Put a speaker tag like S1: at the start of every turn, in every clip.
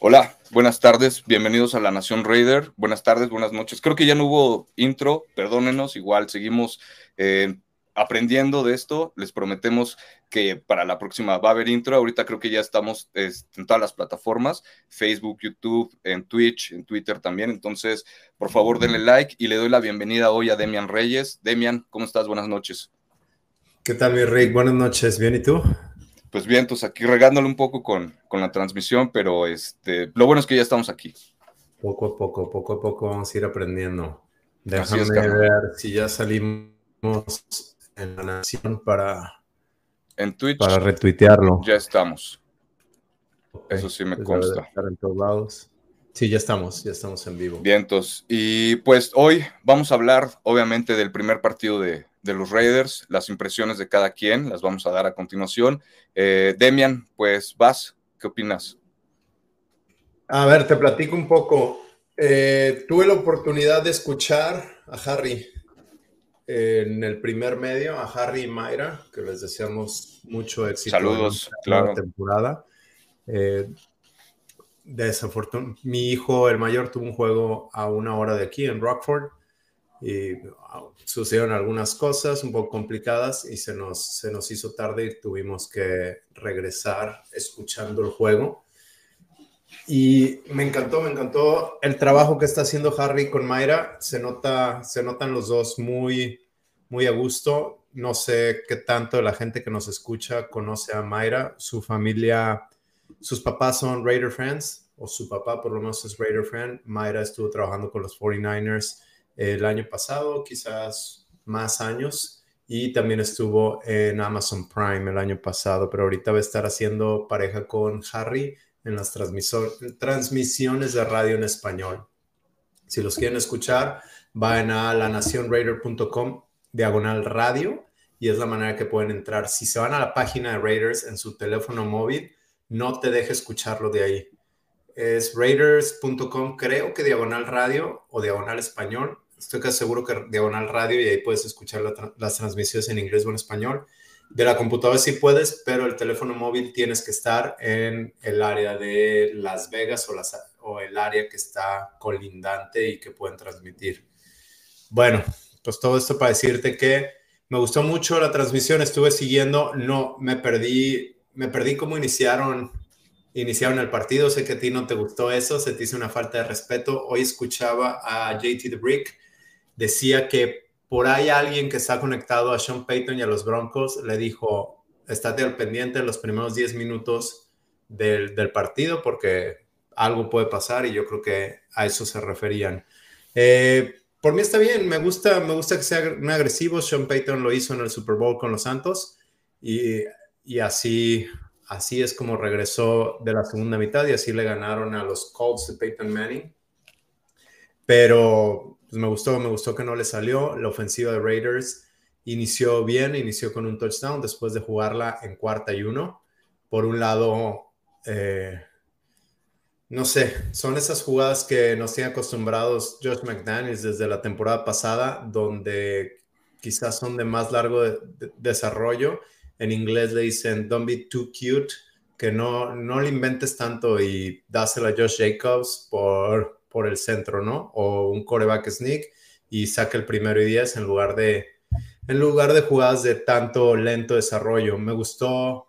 S1: Hola, buenas tardes, bienvenidos a la Nación Raider. Buenas tardes, buenas noches. Creo que ya no hubo intro, perdónenos, igual seguimos eh, aprendiendo de esto. Les prometemos que para la próxima va a haber intro. Ahorita creo que ya estamos en todas las plataformas, Facebook, YouTube, en Twitch, en Twitter también. Entonces, por favor, denle like y le doy la bienvenida hoy a Demian Reyes. Demian, ¿cómo estás? Buenas noches.
S2: ¿Qué tal, mi Rick? Buenas noches. ¿Bien y tú?
S1: Pues bien, entonces aquí regándole un poco con, con la transmisión, pero este, lo bueno es que ya estamos aquí.
S2: Poco a poco, poco a poco vamos a ir aprendiendo. Déjame ver si ya salimos en la nación para,
S1: en Twitch,
S2: para retuitearlo.
S1: Ya estamos. Eso sí me pues consta.
S2: en todos lados. Sí, ya estamos, ya estamos en vivo.
S1: Vientos. Y pues hoy vamos a hablar, obviamente, del primer partido de, los Raiders, las impresiones de cada quien, las vamos a dar a continuación. Eh, Demian, pues vas, ¿qué opinas?
S2: A ver, te platico un poco. Eh, tuve la oportunidad de escuchar a Harry en el primer medio a Harry y Mayra, que les deseamos mucho éxito
S1: Saludos, en la
S2: temporada. Eh, desafortunadamente, mi hijo, el mayor, tuvo un juego a una hora de aquí en Rockford y sucedieron algunas cosas un poco complicadas y se nos, se nos hizo tarde y tuvimos que regresar escuchando el juego. Y me encantó, me encantó el trabajo que está haciendo Harry con Mayra. Se, nota, se notan los dos muy, muy a gusto. No sé qué tanto la gente que nos escucha conoce a Mayra. Su familia, sus papás son Raider fans, o su papá por lo menos es Raider fan. Mayra estuvo trabajando con los 49ers el año pasado, quizás más años. Y también estuvo en Amazon Prime el año pasado, pero ahorita va a estar haciendo pareja con Harry en las transmisiones de radio en español. Si los quieren escuchar, vayan a lanacionraider.com diagonal radio y es la manera que pueden entrar. Si se van a la página de Raiders en su teléfono móvil, no te deje escucharlo de ahí. Es raiders.com, creo que diagonal radio o diagonal español. Estoy casi seguro que diagonal radio y ahí puedes escuchar las transmisiones en inglés o en español. De la computadora sí puedes, pero el teléfono móvil tienes que estar en el área de Las Vegas o, las, o el área que está colindante y que pueden transmitir. Bueno, pues todo esto para decirte que me gustó mucho la transmisión, estuve siguiendo, no, me perdí, me perdí cómo iniciaron, iniciaron el partido, sé que a ti no te gustó eso, se te hizo una falta de respeto. Hoy escuchaba a JT The Brick, decía que por ahí alguien que está conectado a Sean Payton y a los Broncos le dijo, estate al pendiente en los primeros 10 minutos del, partido porque algo puede pasar y yo creo que a eso se referían. Eh, por mí está bien, me gusta, me gusta que sea muy agresivo. Sean Payton lo hizo en el Super Bowl con los Santos y, y así, así es como regresó de la segunda mitad y así le ganaron a los Colts de Peyton Manning. Pero pues, me gustó, me gustó que no le salió. La ofensiva de Raiders inició bien, inició con un touchdown después de jugarla en cuarta y uno. Por un lado, eh, no sé, son esas jugadas que nos tiene acostumbrados Josh McDaniels desde la temporada pasada, donde quizás son de más largo desarrollo. En inglés le dicen, don't be too cute, que no, no le inventes tanto y dásela a Josh Jacobs por por el centro, ¿no? O un coreback sneak y saca el primero y diez en lugar de, en lugar de jugadas de tanto lento desarrollo. Me gustó,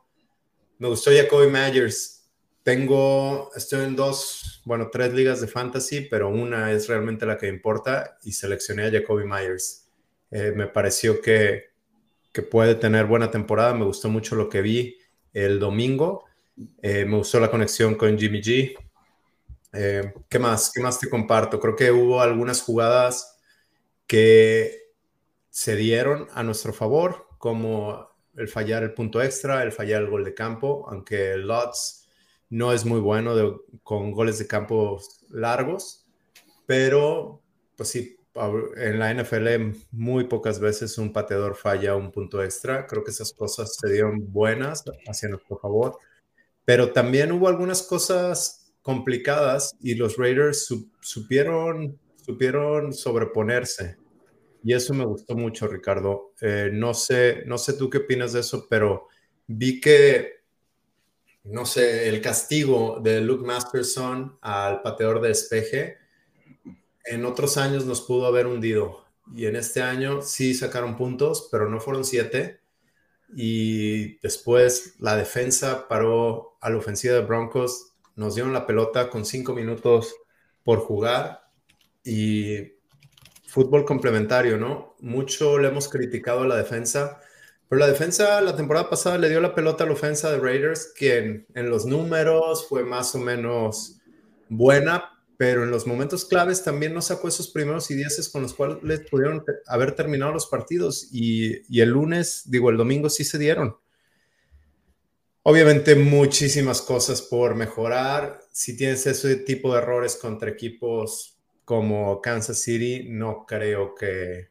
S2: me gustó Jacoby Myers. Tengo, estoy en dos, bueno, tres ligas de fantasy, pero una es realmente la que importa y seleccioné a Jacoby Myers. Eh, me pareció que, que, puede tener buena temporada. Me gustó mucho lo que vi el domingo. Eh, me gustó la conexión con Jimmy G. Eh, ¿Qué más? ¿Qué más te comparto? Creo que hubo algunas jugadas que se dieron a nuestro favor, como el fallar el punto extra, el fallar el gol de campo, aunque Lots no es muy bueno con goles de campo largos, pero pues sí, en la NFL muy pocas veces un pateador falla un punto extra. Creo que esas cosas se dieron buenas hacia nuestro favor, pero también hubo algunas cosas complicadas y los Raiders supieron, supieron sobreponerse. Y eso me gustó mucho, Ricardo. Eh, no, sé, no sé tú qué opinas de eso, pero vi que no sé, el castigo de Luke Masterson al pateador de despeje, en otros años nos pudo haber hundido. Y en este año sí sacaron puntos, pero no fueron siete. Y después la defensa paró a la ofensiva de Broncos, nos dieron la pelota con cinco minutos por jugar y fútbol complementario, ¿no? Mucho le hemos criticado a la defensa pero la defensa la temporada pasada le dio la pelota a la ofensa de Raiders, que en, los números fue más o menos buena, pero en los momentos claves también no sacó esos primeros y dieces con los cuales pudieron haber terminado los partidos. Y, el lunes, digo, el domingo sí se dieron. Obviamente muchísimas cosas por mejorar. Si tienes ese tipo de errores contra equipos como Kansas City, no creo que,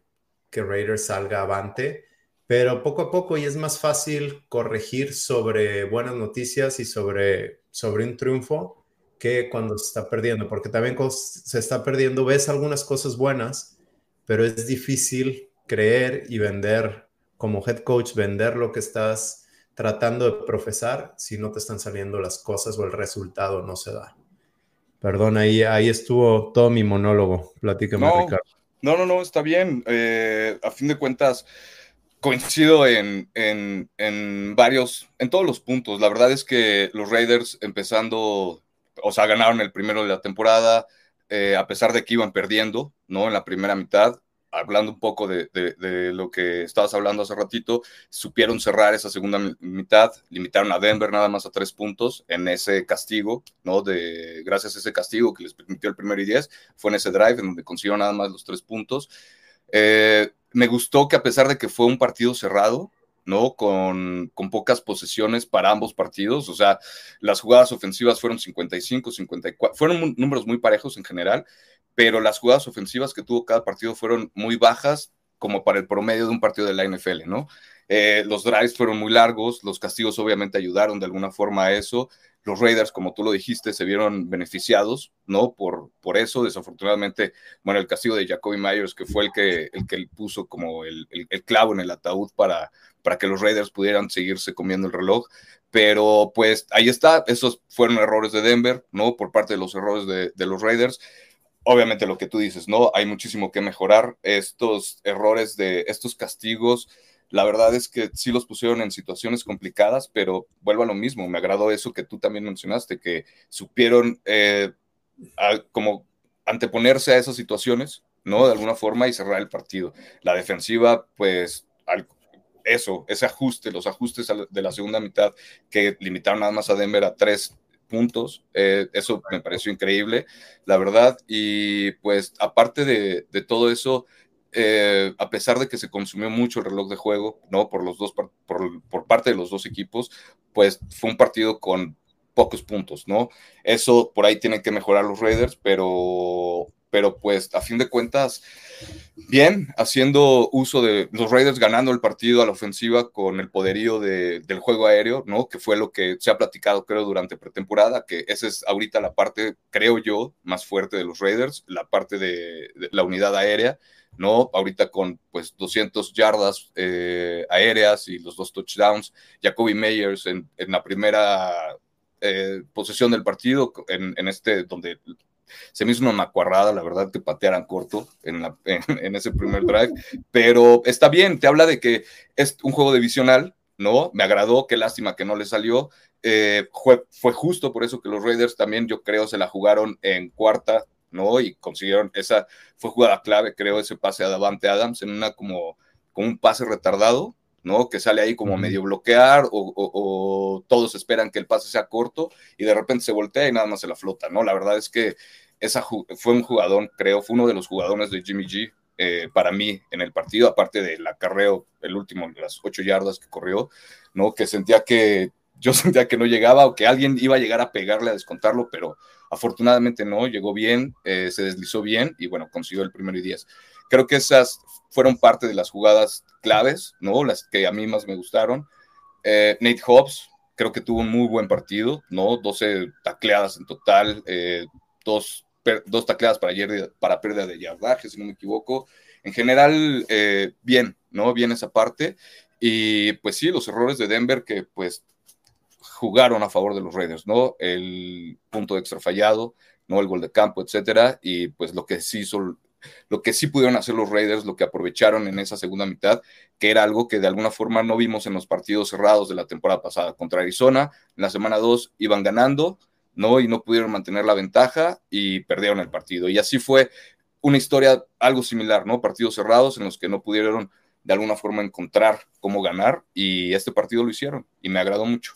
S2: que Raiders salga avante pero poco a poco y es más fácil corregir sobre buenas noticias y sobre, sobre un triunfo que cuando se está perdiendo, porque también se está perdiendo ves algunas cosas buenas, pero es difícil creer y vender como head coach, vender lo que estás tratando de profesar si no te están saliendo las cosas o el resultado no se da. Perdón, ahí, ahí estuvo todo mi monólogo. Platícame, Ricardo.
S1: No, no, no, está bien. Eh, a fin de cuentas, coincido en, en, varios, en todos los puntos. La verdad es que los Raiders empezando, o sea, ganaron el primero de la temporada, eh, a pesar de que iban perdiendo, ¿no? En la primera mitad, hablando un poco de, lo que estabas hablando hace ratito, supieron cerrar esa segunda mitad, limitaron a Denver nada más a tres puntos en ese castigo, ¿no? De, gracias a ese castigo que les permitió el primero y diez, fue en ese drive en donde consiguieron nada más los tres puntos. Eh, me gustó que a pesar de que fue un partido cerrado, ¿no? Con, con, pocas posesiones para ambos partidos, o sea, las jugadas ofensivas fueron 55, 54, fueron números muy parejos en general, pero las jugadas ofensivas que tuvo cada partido fueron muy bajas como para el promedio de un partido de la NFL, ¿no? Eh, los drives fueron muy largos, los castigos obviamente ayudaron de alguna forma a eso, los Raiders, como tú lo dijiste, se vieron beneficiados, ¿no? Por, por eso, desafortunadamente, bueno, el castigo de Jacoby Myers, que fue el que, el que puso como el, el, clavo en el ataúd para, para que los Raiders pudieran seguirse comiendo el reloj, pero pues ahí está, esos fueron errores de Denver, ¿no? Por parte de los errores de, de los Raiders obviamente lo que tú dices, ¿no? Hay muchísimo que mejorar. Estos errores de estos castigos la verdad es que sí los pusieron en situaciones complicadas, pero vuelvo a lo mismo, me agradó eso que tú también mencionaste, que supieron eh, como anteponerse a esas situaciones, ¿no? De alguna forma y cerrar el partido. La defensiva, pues, eso, ese ajuste, los ajustes de la segunda mitad que limitaron nada más a Denver a tres puntos, eh, eso me pareció increíble, la verdad, y pues aparte de, de todo eso, eh, a pesar de que se consumió mucho el reloj de juego, ¿no? Por los dos, por, por, parte de los dos equipos, pues fue un partido con pocos puntos, ¿no? Eso por ahí tienen que mejorar los Raiders, pero, pero pues a fin de cuentas, bien, haciendo uso de los Raiders ganando el partido a la ofensiva con el poderío del juego aéreo, ¿no? Que fue lo que se ha platicado, creo, durante pretemporada, que esa es ahorita la parte, creo yo, más fuerte de los Raiders, la parte de la unidad aérea ¿no? Ahorita con pues 200 yardas eh, aéreas y los dos touchdowns, Jacoby Meyers en, la primera eh, posesión del partido, en, este donde se me hizo una macuarrada, la verdad, que patearan corto en, en, ese primer drive, pero está bien, te habla de que es un juego divisional, ¿no? Me agradó, qué lástima que no le salió. Eh, fue, fue justo por eso que los Raiders también, yo creo, se la jugaron en cuarta, ¿no? Y consiguieron, esa fue jugada clave, creo, ese pase a Davante Adams en una como, como un pase retardado, ¿no? Que sale ahí como medio bloquear o, todos esperan que el pase sea corto y de repente se voltea y nada más se la flota, ¿no? La verdad es que esa fue un jugador, creo, fue uno de los jugadores de Jimmy G eh, para mí en el partido, aparte del acarreo, el último, las ocho yardas que corrió, ¿no? Que sentía que yo sentía que no llegaba o que alguien iba a llegar a pegarle a descontarlo, pero Afortunadamente no, llegó bien, eh, se deslizó bien y bueno, consiguió el primero y diez. Creo que esas fueron parte de las jugadas claves, ¿no? Las que a mí más me gustaron. Eh, Nate Hobbs, creo que tuvo un muy buen partido, ¿no? 12 tacleadas en total, eh, dos, dos, tacleadas para, para pérdida de yardaje, si no me equivoco. En general, bien, ¿no? Bien esa parte. Y pues sí, los errores de Denver que pues jugaron a favor de los Raiders, ¿no? El punto extra fallado, ¿no? El gol de campo, etcétera, y pues lo que sí hizo lo que sí pudieron hacer los Raiders, lo que aprovecharon en esa segunda mitad, que era algo que de alguna forma no vimos en los partidos cerrados de la temporada pasada. Contra Arizona, en la semana 2 iban ganando, ¿no? Y no pudieron mantener la ventaja y perdieron el partido. Y así fue una historia algo similar, ¿no? Partidos cerrados en los que no pudieron de alguna forma encontrar cómo ganar y este partido lo hicieron y me agradó mucho.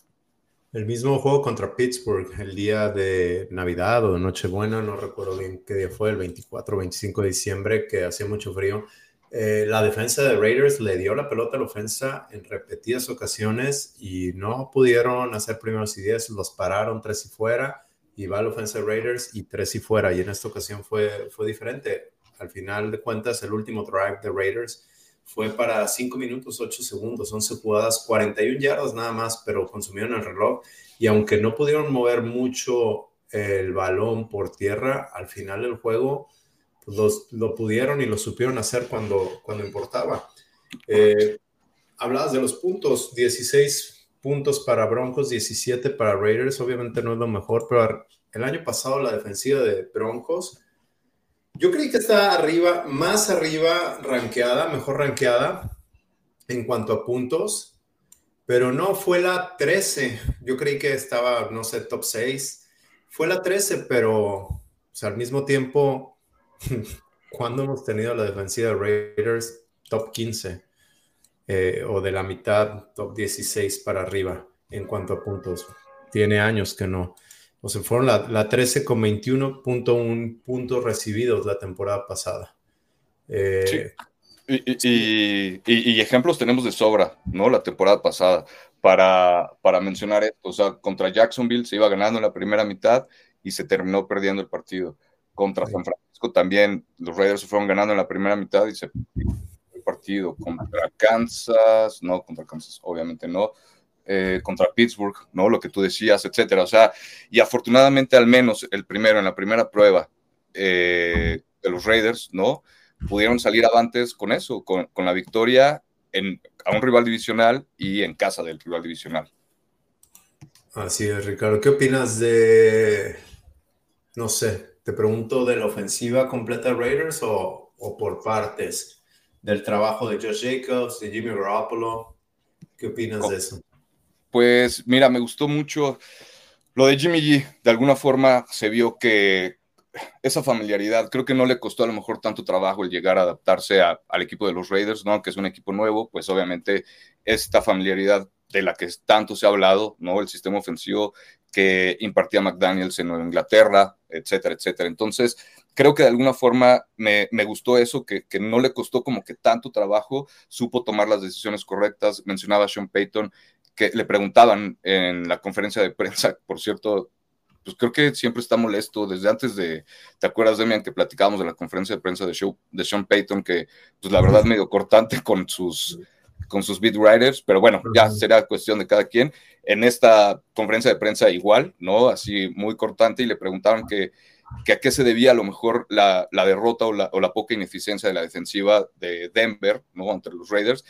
S2: El mismo juego contra Pittsburgh, el día de Navidad o de Nochebuena, no recuerdo bien qué día fue, el 24 o 25 de diciembre, que hacía mucho frío. Eh, la defensa de Raiders le dio la pelota a la ofensa en repetidas ocasiones y no pudieron hacer primeros y diez, los pararon tres y fuera, y va la ofensa de Raiders y tres y fuera. Y en esta ocasión fue, fue diferente. Al final de cuentas, el último drive de Raiders fue para 5 minutos 8 segundos, 11 jugadas, 41 yardas nada más, pero consumieron el reloj y aunque no pudieron mover mucho el balón por tierra, al final del juego pues lo pudieron y lo supieron hacer cuando, cuando importaba. Eh, hablabas de los puntos, 16 puntos para Broncos, 17 para Raiders, obviamente no es lo mejor, pero el año pasado la defensiva de Broncos yo creí que está arriba, más arriba rankeada, mejor rankeada en cuanto a puntos, pero no fue la 13. Yo creí que estaba, no sé, top 6. Fue la 13, pero al mismo tiempo, cuando hemos tenido la defensiva de Raiders top 15 eh, o de la mitad, top 16 para arriba en cuanto a puntos? Tiene años que no o sea, fueron la, 13 con 21.1 puntos recibidos la temporada pasada.
S1: Eh, y, ejemplos tenemos de sobra, ¿no? La temporada pasada, para, para mencionar esto. O sea, contra Jacksonville se iba ganando en la primera mitad y se terminó perdiendo el partido. Contra San Francisco también los Raiders se fueron ganando en la primera mitad y se perdió el partido. Contra Kansas, no, contra Kansas, obviamente no eh, contra Pittsburgh, ¿no? Lo que tú decías, etcétera. O sea, y afortunadamente al menos el primero, en la primera prueba eh, de los Raiders, ¿no? Pudieron salir avantes con eso, con, la victoria en, a un rival divisional y en casa del rival divisional.
S2: Así es, Ricardo. ¿Qué opinas de, no sé, te pregunto de la ofensiva completa de Raiders o, o por partes del trabajo de Josh Jacobs, de Jimmy Garoppolo? ¿Qué opinas de eso?
S1: Pues mira, me gustó mucho lo de Jimmy G. De alguna forma se vio que esa familiaridad, creo que no le costó a lo mejor tanto trabajo el llegar a adaptarse al equipo de los Raiders, ¿no? Que es un equipo nuevo, pues obviamente esta familiaridad de la que tanto se ha hablado, ¿no? El sistema ofensivo que impartía McDaniels en Nueva Inglaterra, etcétera, etcétera. Entonces, creo que de alguna forma me, gustó eso, que, que, no le costó como que tanto trabajo, supo tomar las decisiones correctas. Mencionaba Sean Payton que le preguntaban en la conferencia de prensa, por cierto, pues creo que siempre está molesto, desde antes de, ¿te acuerdas, Demian, que platicábamos de la conferencia de prensa de, show, de Sean Payton, que pues la verdad medio cortante con sus, con sus beat writers, pero bueno, ya será cuestión de cada quien. En esta conferencia de prensa igual, ¿no? Así muy cortante y le preguntaban que, que a qué se debía a lo mejor la, la derrota o la, o la, poca ineficiencia de la defensiva de Denver, ¿no? Entre los Raiders.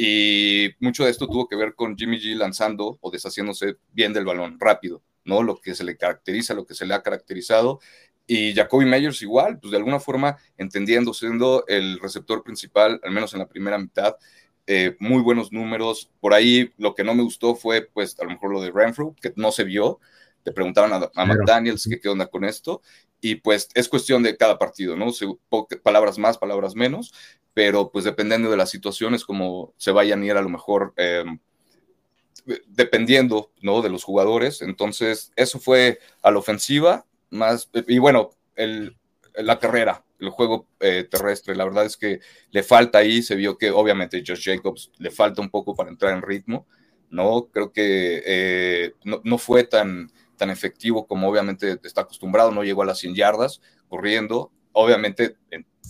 S1: Y mucho de esto tuvo que ver con Jimmy G lanzando o deshaciéndose bien del balón rápido, ¿no? Lo que se le caracteriza, lo que se le ha caracterizado. Y Jacoby Meyers igual, pues de alguna forma entendiendo, siendo el receptor principal, al menos en la primera mitad, eh, muy buenos números. Por ahí lo que no me gustó fue, pues, a lo mejor lo de Renfrew, que no se vio. Le preguntaban a, a McDaniels qué onda con esto. Y pues es cuestión de cada partido, ¿no? Palabras más, palabras menos pero pues dependiendo de las situaciones, como se vayan a ir a lo mejor em, dependiendo, ¿no? De los jugadores. Entonces, eso fue a la ofensiva, más, y bueno, el, la carrera, el juego eh, terrestre, la verdad es que le falta ahí, se vio que obviamente Josh Jacobs le falta un poco para entrar en ritmo, ¿no? Creo que eh, no, no, fue tan, tan efectivo como obviamente está acostumbrado, no llegó a las 100 yardas corriendo, obviamente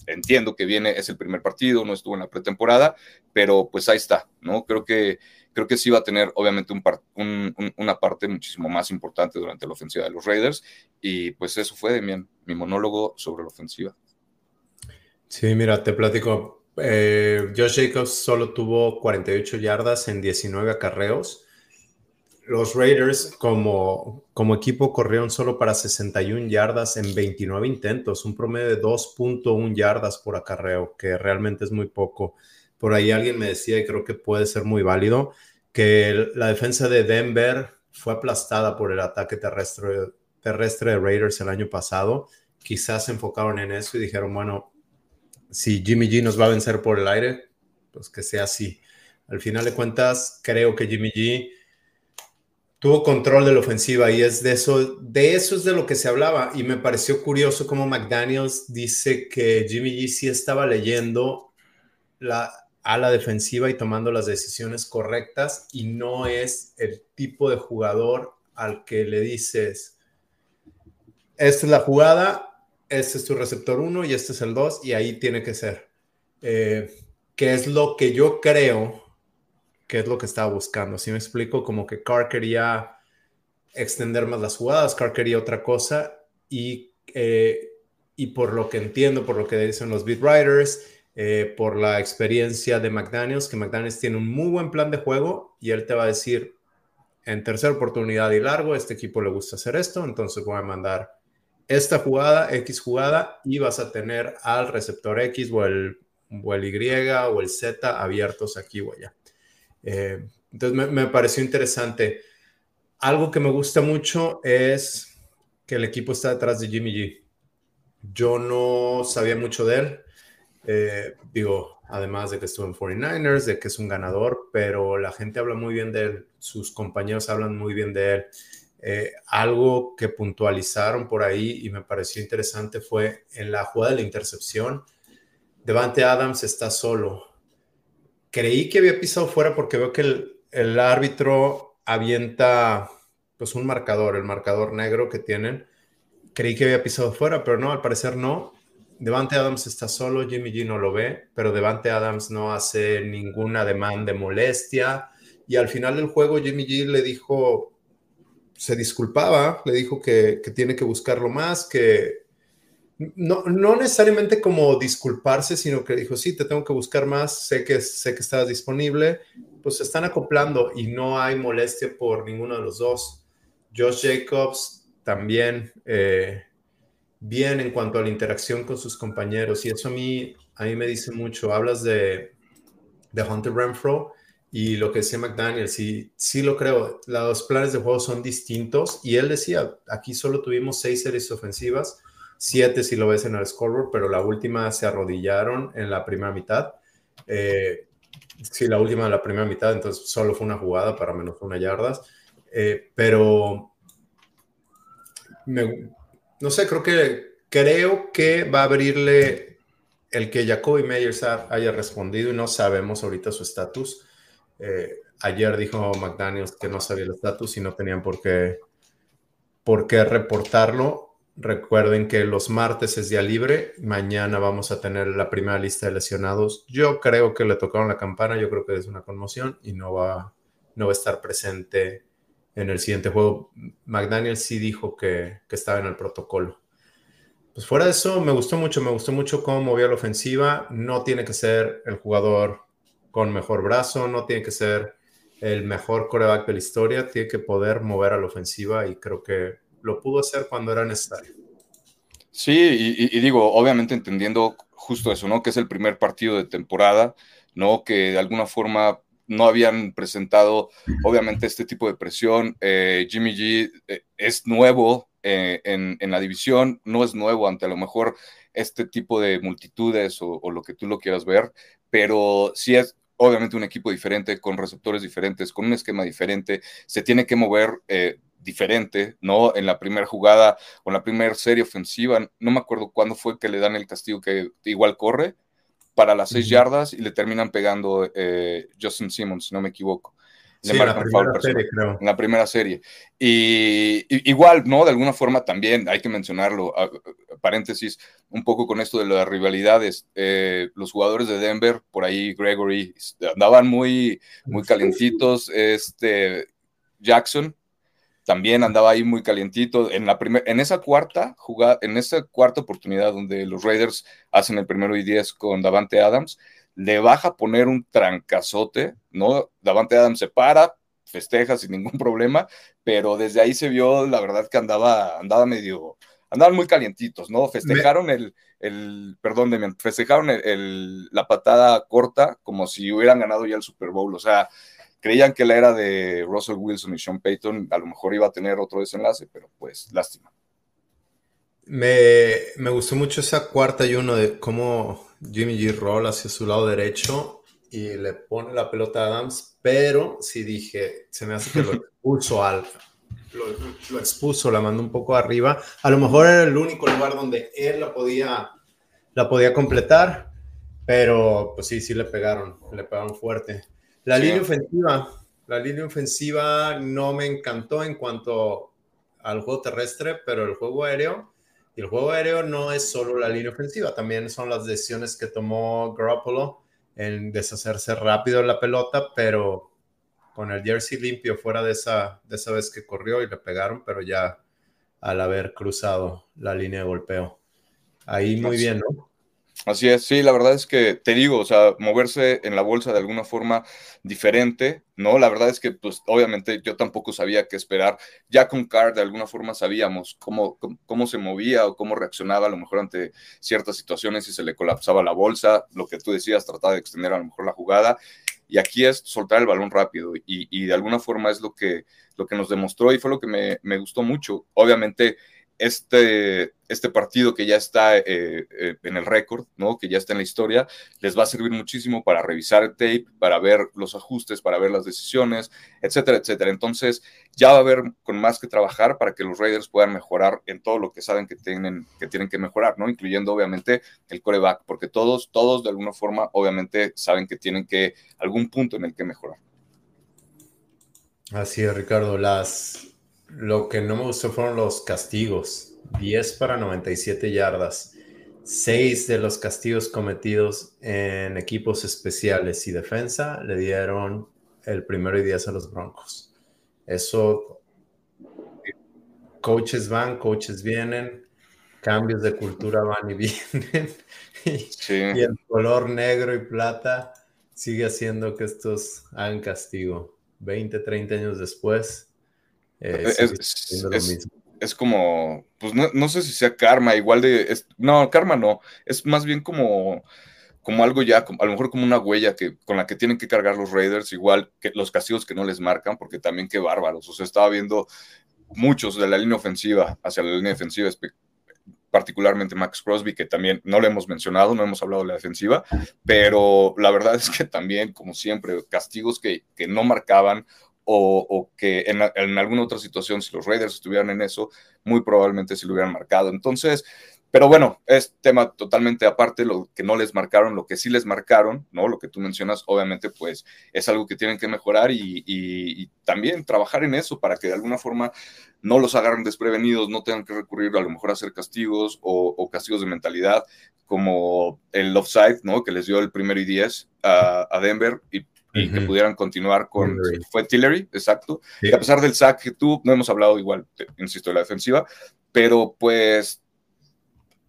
S1: entiendo que viene, es el primer partido, no estuvo en la pretemporada, pero pues ahí está, ¿no? Creo que, creo que sí va a tener obviamente un, una parte muchísimo más importante durante la ofensiva de los Raiders y pues eso fue mi monólogo sobre la ofensiva.
S2: Sí, mira, te platico. Eh, Josh Jacobs solo tuvo 48 yardas en 19 acarreos. Los Raiders como, como equipo corrieron solo para 61 yardas en 29 intentos, un promedio de 2.1 yardas por acarreo, que realmente es muy poco. Por ahí alguien me decía, y creo que puede ser muy válido, que la defensa de Denver fue aplastada por el ataque terrestre, terrestre de Raiders el año pasado. Quizás se enfocaron en eso y dijeron, bueno, si Jimmy G nos va a vencer por el aire, pues que sea así. Al final de cuentas, creo que Jimmy G tuvo control de la ofensiva y es de eso, de eso es de lo que se hablaba y me pareció curioso como McDaniels dice que Jimmy G sí estaba leyendo la, a la defensiva y tomando las decisiones correctas y no es el tipo de jugador al que le dices, esta es la jugada, este es tu receptor 1 y este es el 2 y ahí tiene que ser. Eh, que es lo que yo creo qué es lo que estaba buscando. Si me explico, como que Carr quería extender más las jugadas, Carr quería otra cosa y, eh, y por lo que entiendo, por lo que dicen los beat writers, eh, por la experiencia de McDaniels, que McDaniels tiene un muy buen plan de juego y él te va a decir en tercera oportunidad y largo, este equipo le gusta hacer esto, entonces voy a mandar esta jugada, X jugada, y vas a tener al receptor X o el, o el Y o el Z abiertos aquí o allá. Eh, entonces me, pareció interesante. Algo que me gusta mucho es que el equipo está detrás de Jimmy G. Yo no sabía mucho de él. Eh, digo, además de que estuvo en 49ers, de que es un ganador, pero la gente habla muy bien de él, sus compañeros hablan muy bien de él. Eh, algo que puntualizaron por ahí y me pareció interesante fue en la jugada de la intercepción, Devante Adams está solo creí que había pisado fuera porque veo que el, árbitro avienta pues un marcador, el marcador negro que tienen. Creí que había pisado fuera, pero no, al parecer no. Devante Adams está solo, Jimmy G no lo ve, pero Devante Adams no hace ninguna demanda de molestia. Y al final del juego, Jimmy G le dijo, se disculpaba, le dijo que, que tiene que buscarlo más, que no, no necesariamente como disculparse, sino que dijo, sí, te tengo que buscar más, sé que, sé que estás disponible, pues se están acoplando y no hay molestia por ninguno de los dos. Josh Jacobs también eh, bien en cuanto a la interacción con sus compañeros y eso a mí, a mí me dice mucho. Hablas de, de Hunter Renfro y lo que decía McDaniel, sí, sí lo creo, los planes de juego son distintos y él decía, aquí solo tuvimos seis series ofensivas siete si lo ves en el scoreboard, pero la última se arrodillaron en la primera mitad. Eh, sí, la última de la primera mitad, entonces solo fue una jugada para menos una yardas. Eh, pero no sé, creo que creo que va a abrirle el que Jacoby Meyers haya respondido y no sabemos ahorita su estatus. Eh, ayer dijo McDaniels que no sabía el estatus y no tenían por qué, por qué reportarlo. Recuerden que los martes es día libre. Mañana vamos a tener la primera lista de lesionados. Yo creo que le tocaron la campana. Yo creo que es una conmoción y no va, no va a estar presente en el siguiente juego. McDaniel sí dijo que, que estaba en el protocolo. Pues fuera de eso, me gustó mucho. Me gustó mucho cómo movía la ofensiva. No tiene que ser el jugador con mejor brazo. No tiene que ser el mejor coreback de la historia. Tiene que poder mover a la ofensiva y creo que lo pudo hacer cuando era necesario.
S1: Sí, y, digo, obviamente entendiendo justo eso, ¿no? Que es el primer partido de temporada, ¿no? Que de alguna forma no habían presentado, obviamente, este tipo de presión. Eh, Jimmy G eh, es nuevo eh, en, la división, no es nuevo ante a lo mejor este tipo de multitudes o, o, lo que tú lo quieras ver, pero sí es obviamente un equipo diferente, con receptores diferentes, con un esquema diferente, se tiene que mover diferente, ¿no? En la primera jugada o en la primera serie ofensiva, no me acuerdo cuándo fue que le dan el castigo que igual corre para las seis yardas y le terminan pegando eh, Justin Simmons, si no me equivoco.
S2: Sí, en, la primera serie, creo.
S1: en la primera serie. Y, igual, ¿no? De alguna forma también hay que mencionarlo, paréntesis, un poco con esto de las rivalidades. Eh, los jugadores de Denver, por ahí Gregory, andaban muy, muy calentitos. Este, Jackson, también andaba ahí muy calientito. En, la en esa cuarta jugada, en esa cuarta oportunidad donde los Raiders hacen el primero y diez con Davante Adams, le baja a poner un trancazote, ¿no? Davante Adams se para, festeja sin ningún problema, pero desde ahí se vio, la verdad, que andaba, andaba medio, andaban muy calientitos, ¿no? Festejaron el, el, perdón, festejaron el, la patada corta como si hubieran ganado ya el Super Bowl, o sea, creían que la era de Russell Wilson y Sean Payton a lo mejor iba a tener otro desenlace, pero pues lástima.
S2: Me, me gustó mucho esa cuarta y uno de cómo Jimmy G roll hacia su lado derecho y le pone la pelota a Adams, pero sí dije, se me hace que lo expuso al, lo, expuso, la mandó un poco arriba. A lo mejor era el único lugar donde él la podía, la podía completar, pero pues sí, sí le pegaron, le pegaron fuerte. La línea ofensiva, la línea ofensiva no me encantó en cuanto al juego terrestre, pero el juego aéreo, y el juego aéreo no es solo la línea ofensiva, también son las decisiones que tomó Garoppolo en deshacerse rápido la pelota, pero con el jersey limpio fuera de esa, de esa vez que corrió y le pegaron, pero ya al haber cruzado la línea de golpeo. Ahí muy bien, ¿no?
S1: Así es, sí, la verdad es que te digo, o sea, moverse en la bolsa de alguna forma diferente, ¿no? La verdad es que, pues, obviamente yo tampoco sabía qué esperar. Ya con Carr, de alguna forma sabíamos cómo, cómo, se movía o cómo reaccionaba a lo mejor ante ciertas situaciones y se le colapsaba la bolsa, lo que tú decías, trataba de extender a lo mejor la jugada y aquí es soltar el balón rápido y, de alguna forma es lo que, lo que nos demostró y fue lo que me, me gustó mucho. Obviamente este, este partido que ya está eh, eh, en el récord, ¿no? que ya está en la historia, les va a servir muchísimo para revisar el tape, para ver los ajustes, para ver las decisiones, etcétera, etcétera. Entonces, ya va a haber con más que trabajar para que los Raiders puedan mejorar en todo lo que saben que tienen que, tienen que mejorar, ¿no? incluyendo obviamente el coreback, porque todos, todos de alguna forma, obviamente, saben que tienen que algún punto en el que mejorar.
S2: Así es, Ricardo. Las, lo que no me gustó fueron los castigos. 10 para 97 yardas. 6 de los castigos cometidos en equipos especiales y defensa le dieron el primero y 10 a los Broncos. Eso, coaches van, coaches vienen, cambios de cultura van y vienen. Y el color negro y plata sigue haciendo que estos hagan castigo. 20, 30 años después,
S1: eh, es, como, pues no, sé si sea karma, igual de, no, karma no, es más bien como, como algo ya, a lo mejor como una huella que, con la que tienen que cargar los Raiders, igual que los castigos que no les marcan, porque también qué bárbaros, o sea, estaba viendo muchos de la línea ofensiva hacia la línea defensiva, particularmente Max Crosby, que también no lo hemos mencionado, no hemos hablado de la defensiva, pero la verdad es que también, como siempre, castigos que, que no marcaban o, que en, alguna otra situación, si los Raiders estuvieran en eso, muy probablemente se lo hubieran marcado. Entonces, pero bueno, es tema totalmente aparte, lo que no les marcaron, lo que sí les marcaron, ¿no? Lo que tú mencionas, obviamente, pues es algo que tienen que mejorar y, también trabajar en eso para que de alguna forma no los agarren desprevenidos, no tengan que recurrir a lo mejor a hacer castigos o, castigos de mentalidad, como el offside, ¿no? Que les dio el primero y diez a, a Denver y y que pudieran continuar con... Fue Tillery, exacto. Y a pesar del sack que tú, no hemos hablado igual, insisto, de la defensiva, pero pues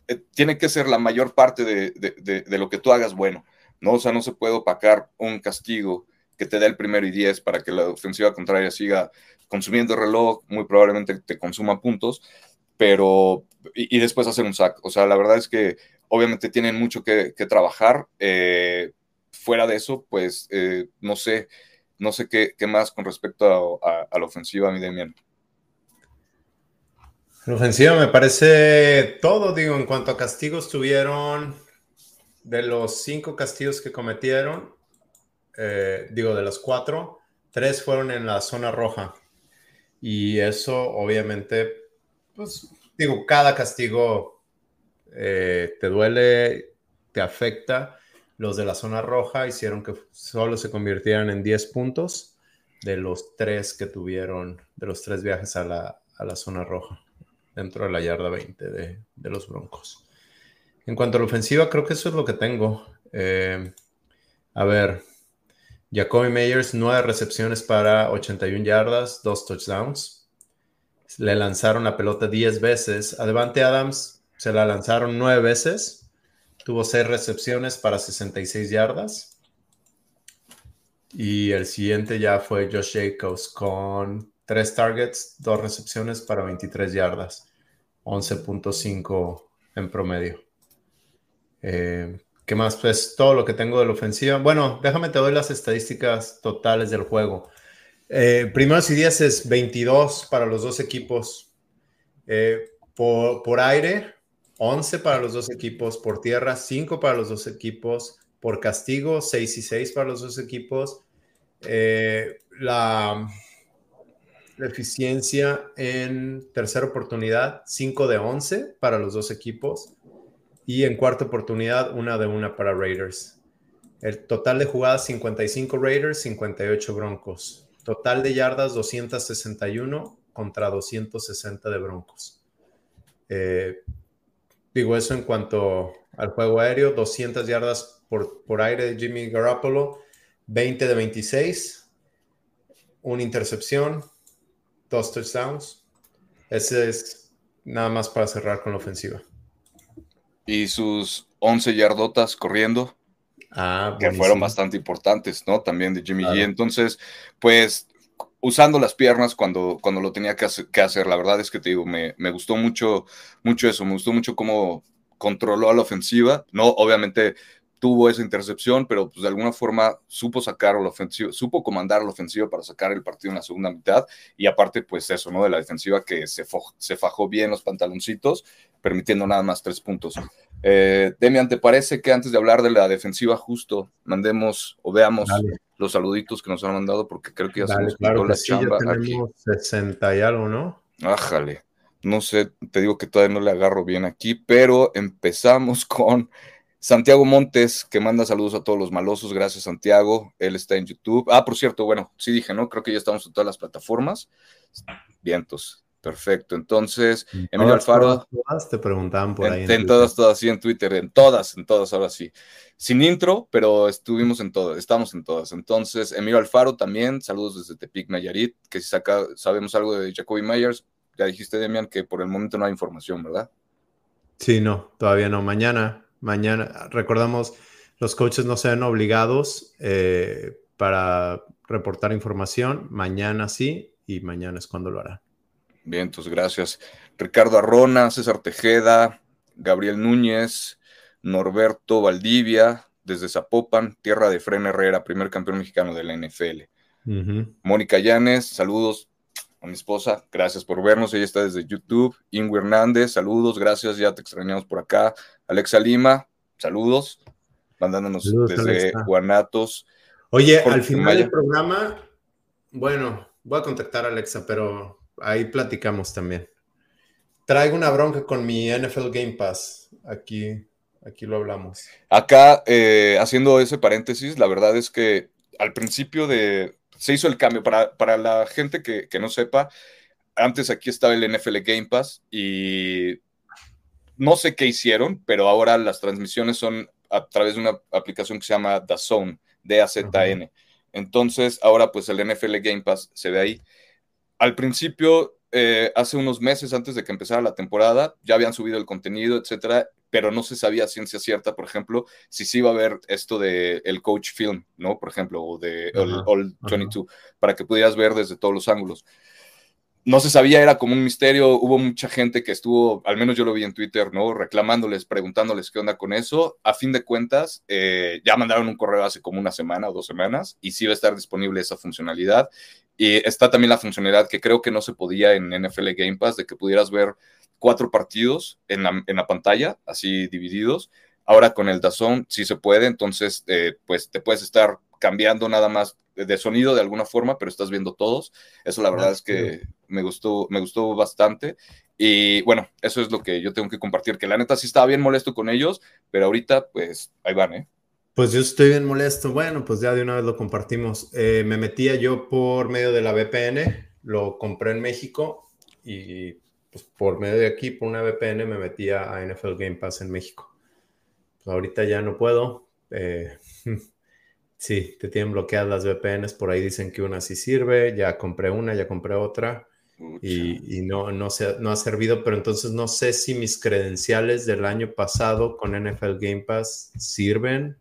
S1: eh, tiene que ser la mayor parte de, de, de, lo que tú hagas bueno, ¿no? O sea, no se puede opacar un castigo que te dé el primero y diez para que la ofensiva contraria siga consumiendo el reloj, muy probablemente te consuma puntos, pero y, y, después hacer un sack. O sea, la verdad es que obviamente tienen mucho que, que trabajar. Eh, fuera de eso, pues eh, no sé, no sé qué, más con respecto a, la ofensiva, mi Demian.
S2: La ofensiva me parece todo, digo, en cuanto a castigos tuvieron, de los cinco castigos que cometieron, eh, digo, de los cuatro, tres fueron en la zona roja. Y eso obviamente, pues digo, cada castigo eh, te duele, te afecta los de la zona roja hicieron que solo se convirtieran en 10 puntos de los tres que tuvieron, de los tres viajes a la, zona roja, dentro de la yarda 20 de, los Broncos. En cuanto a la ofensiva, creo que eso es lo que tengo. Eh, a ver, Jacoby Meyers, nueve recepciones para 81 yardas, dos touchdowns. Le lanzaron la pelota 10 veces. A Devante Adams se la lanzaron nueve veces Tuvo seis recepciones para 66 yardas. Y el siguiente ya fue Josh Jacobs con tres targets, dos recepciones para 23 yardas, 11.5 en promedio. Eh, ¿Qué más? Pues todo lo que tengo de la ofensiva. Bueno, déjame te doy las estadísticas totales del juego. Eh, primeros y días es 22 para los dos equipos. Eh, por, por, aire, 11 para los dos equipos. Por tierra, 5 para los dos equipos. Por castigo, 6 y 6 para los dos equipos. Eh, la, la, eficiencia en tercera oportunidad, 5 de 11 para los dos equipos. Y en cuarta oportunidad, una de una para Raiders. El total de jugadas, 55 Raiders, 58 Broncos. Total de yardas 261 contra 260 de Broncos. Eh, digo eso en cuanto al juego aéreo, 200 yardas por, por aire de Jimmy Garoppolo, 20 de 26, una intercepción, dos touchdowns. Ese es nada más para cerrar con la ofensiva.
S1: Y sus 11 yardotas corriendo.
S2: Ah,
S1: que fueron bastante importantes, ¿no? También de Jimmy G. Entonces, pues usando las piernas cuando, cuando lo tenía que hacer, La verdad es que te digo, me, me, gustó mucho, mucho eso, me gustó mucho cómo controló a la ofensiva. No, obviamente tuvo esa intercepción, pero pues de alguna forma supo sacar la ofensiva, supo comandar la ofensiva para sacar el partido en la segunda mitad y aparte pues eso, ¿no? De la defensiva que se, se fajó bien los pantaloncitos, permitiendo nada más tres puntos. Eh, Demian, ¿te parece que antes de hablar de la defensiva justo mandemos o veamos los saluditos que nos han mandado? Porque creo que ya se nos
S2: claro la chamba ya tenemos 60 y algo, ¿no?
S1: Ájale. No sé, te digo que todavía no le agarro bien aquí, pero empezamos con Santiago Montes, que manda saludos a todos los malosos. Gracias, Santiago. Él está en YouTube. Ah, por cierto, bueno, sí dije, ¿no? Creo que ya estamos en todas las plataformas. Vientos. Perfecto. Entonces, Emilio Alfaro.
S2: Todas, te preguntaban por ahí.
S1: En, en todas, todas, sí, en Twitter, en todas, en todas, ahora sí. Sin intro, pero estuvimos en todas, estamos en todas. Entonces, Emilio Alfaro también, saludos desde Tepic Nayarit, que si saca, sabemos algo de Jacoby Myers, ya dijiste, Demian, que por el momento no hay información, ¿verdad?
S2: Sí, no, todavía no. Mañana Mañana, recordamos, los coaches no sean obligados eh, para reportar información. Mañana sí, y mañana es cuando lo harán.
S1: Bien, entonces gracias. Ricardo Arrona, César Tejeda, Gabriel Núñez, Norberto Valdivia, desde Zapopan, tierra de Fren Herrera, primer campeón mexicano de la NFL. Mónica Llanes, saludos a mi esposa, gracias por vernos, ella está desde YouTube. Ingrid Hernández, saludos, gracias, ya te extrañamos por acá. Alexa Lima, saludos, mandándonos desde Guanatos.
S2: Oye, al final del programa, bueno, voy a contactar a Alexa, pero ahí platicamos también. Traigo una bronca con mi NFL Game Pass. Aquí, aquí lo hablamos.
S1: Acá, eh, haciendo ese paréntesis, la verdad es que al principio de, se hizo el cambio. Para, para la gente que, que, no sepa, antes aquí estaba el NFL Game Pass y no sé qué hicieron, pero ahora las transmisiones son a través de una aplicación que se llama DAZN, D-A-Z-N. Entonces, ahora pues el NFL Game Pass se ve ahí. Al principio, eh, hace unos meses antes de que empezara la temporada, ya habían subido el contenido, etcétera, pero no se sabía ciencia cierta, por ejemplo, si sí iba a haber esto de el coach film, ¿no? Por ejemplo, o de All 22, para que pudieras ver desde todos los ángulos no se sabía, era como un misterio. Hubo mucha gente que estuvo, al menos yo lo vi en Twitter, ¿no? Reclamándoles, preguntándoles qué onda con eso. A fin de cuentas, eh, ya mandaron un correo hace como una semana o dos semanas y sí va a estar disponible esa funcionalidad. Y está también la funcionalidad que creo que no se podía en NFL Game Pass, de que pudieras ver cuatro partidos en la, en la pantalla, así divididos. Ahora con el Dazón sí se puede, entonces eh, pues te puedes estar cambiando nada más de sonido de alguna forma, pero estás viendo todos. Eso la verdad es que me gustó, me gustó bastante. Y bueno, eso es lo que yo tengo que compartir, que la neta sí estaba bien molesto con ellos, pero ahorita pues ahí van, ¿eh?
S2: Pues yo estoy bien molesto. Bueno, pues ya de una vez lo compartimos. Eh, me metía yo por medio de la VPN, lo compré en México y pues por medio de aquí, por una VPN, me metía a NFL Game Pass en México. Pues ahorita ya no puedo. Eh, Sí, te tienen bloqueadas las VPNs, por ahí dicen que una sí sirve, ya compré una, ya compré otra y, no, no, se, no ha servido, pero entonces no sé si mis credenciales del año pasado con NFL Game Pass sirven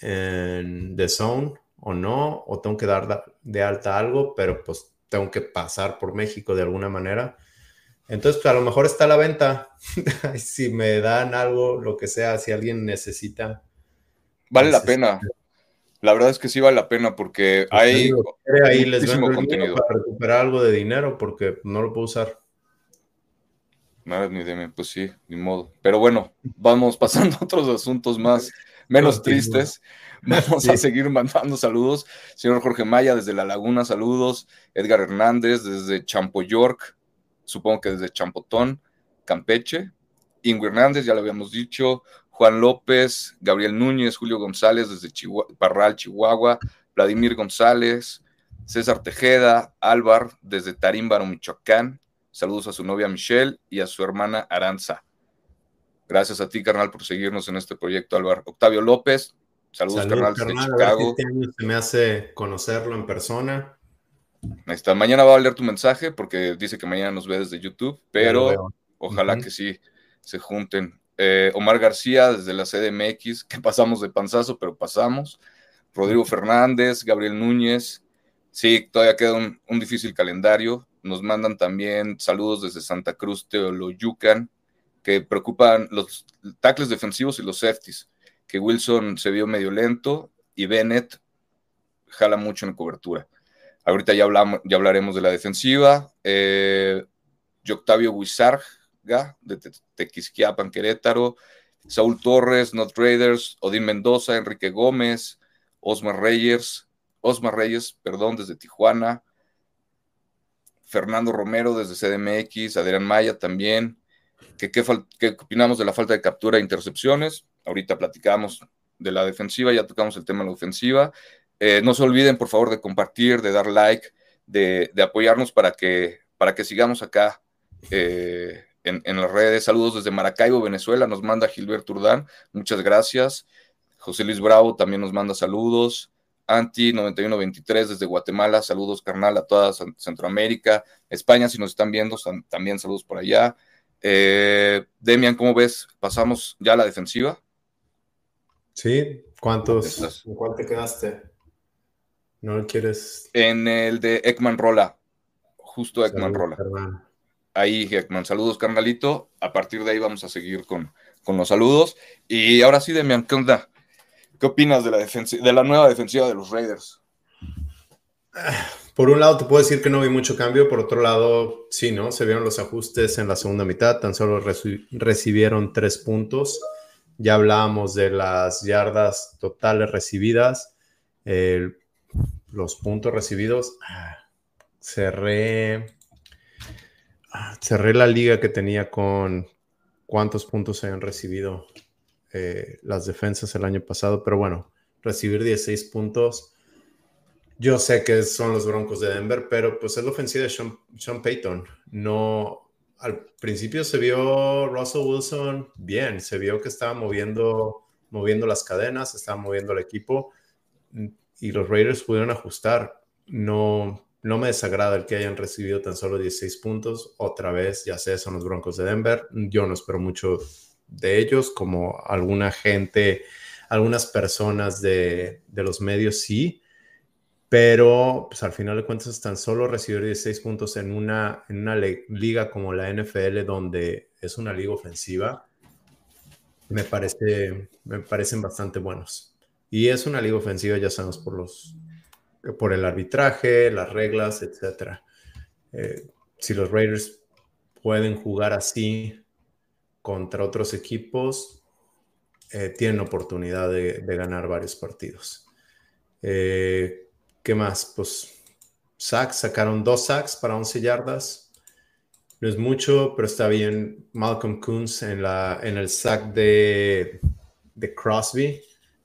S2: en The Zone o no, o tengo que dar de alta algo, pero pues tengo que pasar por México de alguna manera. Entonces, pues, a lo mejor está a la venta. si me dan algo, lo que sea, si alguien necesita.
S1: Vale la pena. La verdad es que sí vale la pena porque pues, hay
S2: ahí les contenido para recuperar algo de dinero porque no lo puedo usar.
S1: Nada, ni de pues sí, ni modo. Pero bueno, vamos pasando a otros asuntos más, menos tristes. Vamos a seguir mandando saludos. Señor Jorge Maya desde La Laguna, saludos. Edgar Hernández desde Champo York, supongo que desde Champotón, Campeche. Ingo Hernández, ya lo habíamos dicho. Juan López, Gabriel Núñez, Julio González desde Parral, Chihuahua. Vladimir González, César Tejeda, Álvar desde Tarímbaro, Michoacán. Saludos a su novia Michelle y a su hermana Aranza. Gracias a ti, carnal, por seguirnos en este proyecto, Álvaro. Octavio López, saludos, carnal, desde Chicago.
S2: Este año se me hace conocerlo en persona.
S1: Ahí está. Mañana va a leer tu mensaje porque dice que mañana nos ve desde YouTube, pero ojalá que sí se junten. Eh, Omar García desde la CDMX, que pasamos de panzazo, pero pasamos. Rodrigo Fernández, Gabriel Núñez. Sí, todavía queda un, un difícil calendario. Nos mandan también saludos desde Santa Cruz, Teoloyucan, que preocupan los tackles defensivos y los safeties, que Wilson se vio medio lento y Bennett jala mucho en cobertura. Ahorita ya, hablamos, ya hablaremos de la defensiva. Eh, Octavio Huizarga, de Tequisquiapan, Querétaro. Saúl Torres, Not Raiders. Odín Mendoza, Enrique Gómez. Osmar Reyes, Osmar Reyes, perdón, desde Tijuana. Fernando Romero desde CDMX, Adrián Maya también. ¿Qué, qué, opinamos de la falta de captura e intercepciones? Ahorita platicamos de la defensiva, ya tocamos el tema de la ofensiva. Eh, no se olviden, por favor, de compartir, de dar like, de, apoyarnos para que, para que sigamos acá eh, en, las redes. Saludos desde Maracaibo, Venezuela. Nos manda Gilberto Urdán. Muchas gracias. José Luis Bravo también nos manda saludos. Anti 9123 desde Guatemala, saludos carnal a toda Centroamérica, España, si nos están viendo, también saludos por allá. Eh, Demian, ¿cómo ves? ¿Pasamos ya a la defensiva?
S2: Sí, ¿cuántos? ¿En cuál te quedaste? ¿No quieres?
S1: En el de Ekman Rola, justo Ekman Rola. Ahí, Ekman, saludos carnalito. A partir de ahí vamos a seguir con, con los saludos. Y ahora sí, Demian, ¿qué onda? ¿Qué opinas de la, de la nueva defensiva de los Raiders?
S2: Por un lado, te puedo decir que no vi mucho cambio. Por otro lado, sí, ¿no? Se vieron los ajustes en la segunda mitad. Tan solo recibieron tres puntos. Ya hablábamos de las yardas totales recibidas. los puntos recibidos. cerré. Cerré la liga que tenía con cuántos puntos han recibido eh, las defensas el año pasado, pero bueno, recibir 16 puntos. Yo sé que son los Broncos de Denver, pero pues es la ofensiva de Sean, Payton. No, al principio se vio Russell Wilson bien, se vio que estaba moviendo, moviendo las cadenas, estaba moviendo el equipo y los Raiders pudieron ajustar. No, no me desagrada el que hayan recibido tan solo 16 puntos. Otra vez, ya sé, son los Broncos de Denver. Yo no espero mucho de ellos, como alguna gente, algunas personas de, los medios sí, pero pues al final de cuentas tan solo recibir 16 puntos en una, en una liga como la NFL, donde es una liga ofensiva, me, parece, me parecen bastante buenos. Y es una liga ofensiva, ya sabemos, por, los, por el arbitraje, las reglas, etc. Eh, si los Raiders pueden jugar así contra otros equipos, eh, tienen oportunidad de, ganar varios partidos. Eh, ¿Qué más? Pues sacks, sacaron dos sacks para 11 yardas. No es mucho, pero está bien. Malcolm Coons en, la, en el sack de, de Crosby.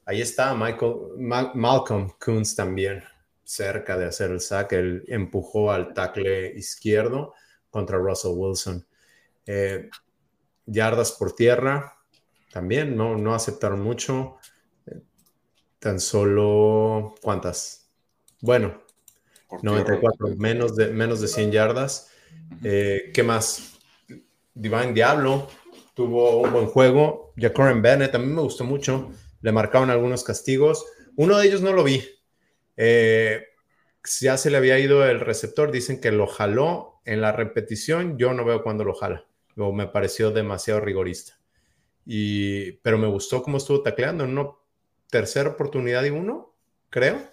S2: Ahí está Michael, Malcolm Coons también, cerca de hacer el sack. Él empujó al tackle izquierdo contra Russell Wilson. Eh, yardas por tierra, también no, no aceptaron mucho. Tan solo, ¿cuántas? Bueno, 94, menos de, menos de 100 yardas. Eh, ¿Qué más? Divine Diablo tuvo un buen juego. Jacorin Bennett, a mí me gustó mucho. Le marcaron algunos castigos. Uno de ellos no lo vi. Eh, ya se le había ido el receptor, dicen que lo jaló en la repetición, yo no veo cuándo lo jala, o me pareció demasiado rigorista. Y, pero me gustó cómo estuvo tacleando en una tercera oportunidad y uno, creo.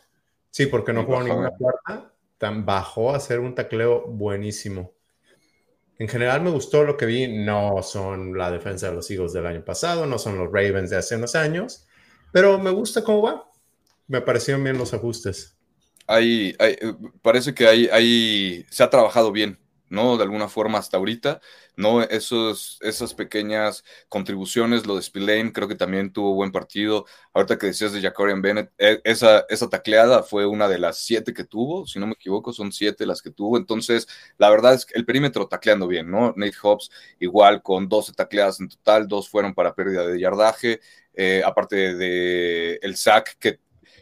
S2: Sí, porque no jugó ninguna cuarta, tan bajó a hacer un tacleo buenísimo. En general me gustó lo que vi. No son la defensa de los Eagles del año pasado, no son los Ravens de hace unos años, pero me gusta cómo va. Me parecieron bien los ajustes.
S1: Hay, parece que hay, hay, se ha trabajado bien ¿no? De alguna forma hasta ahorita, ¿no? Esos, esas pequeñas contribuciones, lo de Spillane creo que también tuvo buen partido. Ahorita que decías de Jacorian Bennett, e, esa, esa tacleada fue una de las siete que tuvo, si no me equivoco, son siete las que tuvo. Entonces, la verdad es que el perímetro tacleando bien, ¿no? Nate Hobbs igual con 12 tacleadas en total, dos fueron para pérdida de yardaje. Eh, aparte de el sack que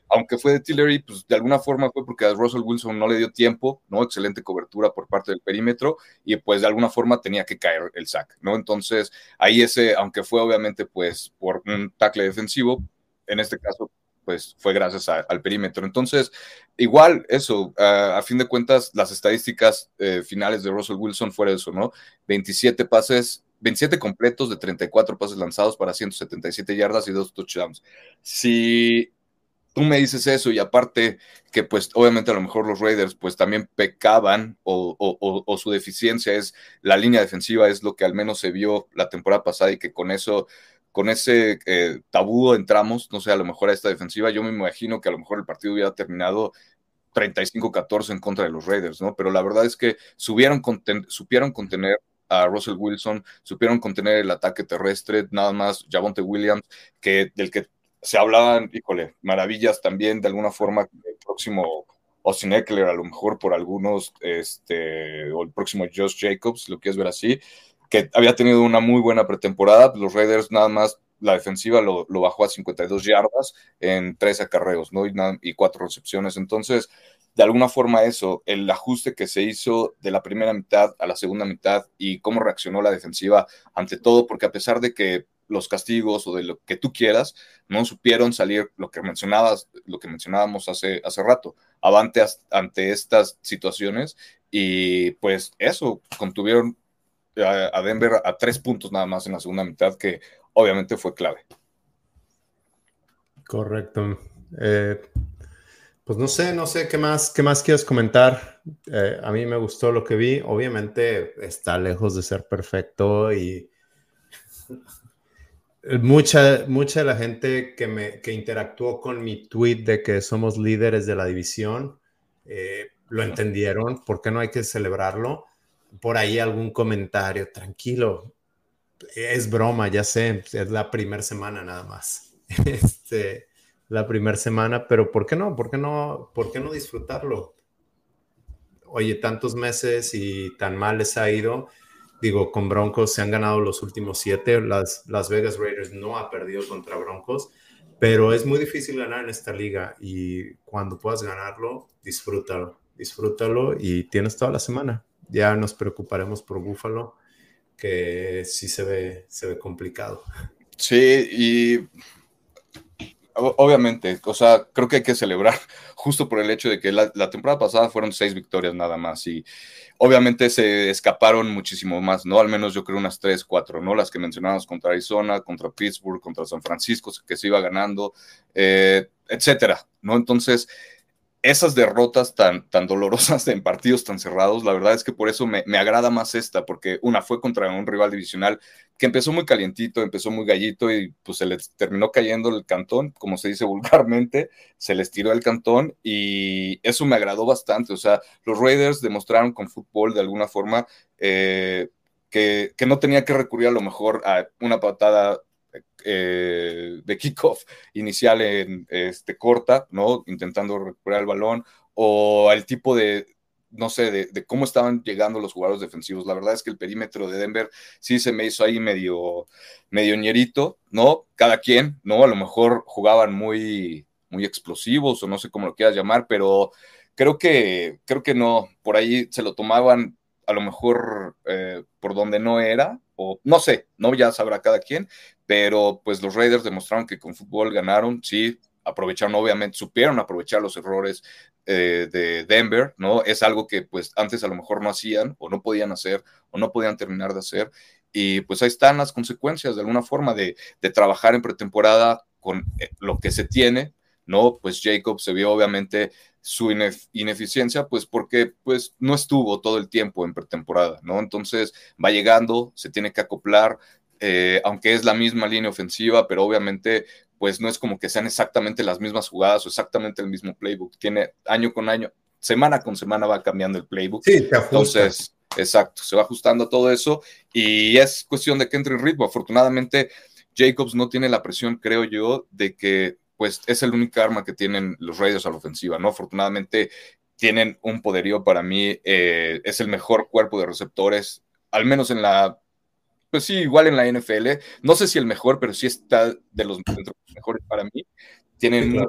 S1: aunque fue de Tillery, pues de alguna forma fue porque a Russell Wilson no le dio tiempo, ¿no? Excelente cobertura por parte del perímetro y pues de alguna forma tenía que caer el sack, ¿no? Entonces ahí ese, aunque fue obviamente pues por un tackle defensivo, en este caso pues fue gracias al perímetro. Entonces, igual eso, a fin de cuentas, las estadísticas eh, finales de Russell Wilson fueron eso, ¿no? 27 pases, 27 completos de 34 pases lanzados para 177 yardas y dos touchdowns. Si tú me dices eso y aparte que pues obviamente a lo mejor los Raiders pues también pecaban o, su deficiencia es la línea defensiva, es lo que al menos se vio la temporada pasada y que con eso, con ese eh, tabú entramos, no sé, a lo mejor a esta defensiva, yo me imagino que a lo mejor el partido hubiera terminado 35-14 en contra de los Raiders, ¿no? Pero la verdad es que supieron contener a Russell Wilson, supieron contener el ataque terrestre, nada más Javonte Williams, que del que se hablaban, híjole, maravillas también de alguna forma el próximo Austin Eckler, a lo mejor por algunos, este, o el próximo Josh Jacobs, lo quieres ver así, que había tenido una muy buena pretemporada, los Raiders nada más la defensiva lo, bajó a 52 yardas en tres acarreos, ¿no? Y, y, cuatro recepciones. Entonces, de alguna forma eso, el ajuste que se hizo de la primera mitad a la segunda mitad y cómo reaccionó la defensiva ante todo, porque a pesar de que los castigos o de lo que tú quieras, no supieron salir lo que mencionabas, lo que mencionábamos hace, hace rato, avante ante estas situaciones y pues eso, contuvieron a, Denver a tres puntos nada más en la segunda mitad, que obviamente fue clave.
S2: Correcto. Eh, pues no sé, no sé qué más, qué más quieres comentar. Eh, a mí me gustó lo que vi. Obviamente está lejos de ser perfecto y Mucha, mucha de la gente que, me, que interactuó con mi tweet de que somos líderes de la división eh, lo entendieron. ¿Por qué no hay que celebrarlo? Por ahí algún comentario, tranquilo. Es broma, ya sé, es la primera semana nada más. Este, la primera semana, pero ¿por qué no? ¿Por qué no? ¿Por qué no disfrutarlo? Oye, tantos meses y tan mal les ha ido Digo, con Broncos se han ganado los últimos siete. Las, Las Vegas Raiders no ha perdido contra Broncos, pero es muy difícil ganar en esta liga y cuando puedas ganarlo, disfrútalo, disfrútalo y tienes toda la semana. Ya nos preocuparemos por Buffalo, que sí se ve, se ve complicado.
S1: Sí, y obviamente, o sea, creo que hay que celebrar justo por el hecho de que la, la temporada pasada fueron seis victorias nada más y Obviamente se escaparon muchísimo más, ¿no? Al menos yo creo unas tres, cuatro, ¿no? Las que mencionamos contra Arizona, contra Pittsburgh, contra San Francisco, que se iba ganando, eh, etcétera, ¿no? Entonces, esas derrotas tan, tan dolorosas en partidos tan cerrados, la verdad es que por eso me, agrada más esta, porque una fue contra un rival divisional que empezó muy calientito, empezó muy gallito y pues se les terminó cayendo el cantón, como se dice vulgarmente, se les tiró el cantón y eso me agradó bastante. O sea, los Raiders demostraron con fútbol de alguna forma eh, que, que no tenía que recurrir a lo mejor a una patada eh, de kickoff inicial en este, corta, ¿no? Intentando recuperar el balón, o al tipo de, no sé, de, cómo estaban llegando los jugadores defensivos. La verdad es que el perímetro de Denver sí se me hizo ahí medio, medio ñerito, ¿no? Cada quien, ¿no? A lo mejor jugaban muy, muy explosivos o no sé cómo lo quieras llamar, pero creo que, creo que no, por ahí se lo tomaban a lo mejor eh, por donde no era, o no sé, no ya sabrá cada quien, pero pues los Raiders demostraron que con fútbol ganaron, sí, aprovecharon, obviamente, supieron aprovechar los errores eh, de Denver, ¿no? Es algo que pues antes a lo mejor no hacían o no podían hacer o no podían terminar de hacer. Y pues ahí están las consecuencias de alguna forma de, de trabajar en pretemporada con eh, lo que se tiene, ¿no? Pues Jacob se vio obviamente su ineficiencia, pues porque pues no estuvo todo el tiempo en pretemporada, ¿no? Entonces va llegando, se tiene que acoplar, eh, aunque es la misma línea ofensiva, pero obviamente pues no es como que sean exactamente las mismas jugadas o exactamente el mismo playbook. Tiene año con año, semana con semana va cambiando el playbook.
S2: Sí,
S1: Entonces, exacto, se va ajustando todo eso y es cuestión de que entre en ritmo. Afortunadamente, Jacobs no tiene la presión, creo yo, de que pues es el único arma que tienen los Raiders a la ofensiva, ¿no? Afortunadamente tienen un poderío para mí, eh, es el mejor cuerpo de receptores, al menos en la pues sí, igual en la NFL. No sé si el mejor, pero sí está de los, mejores para mí. Tienen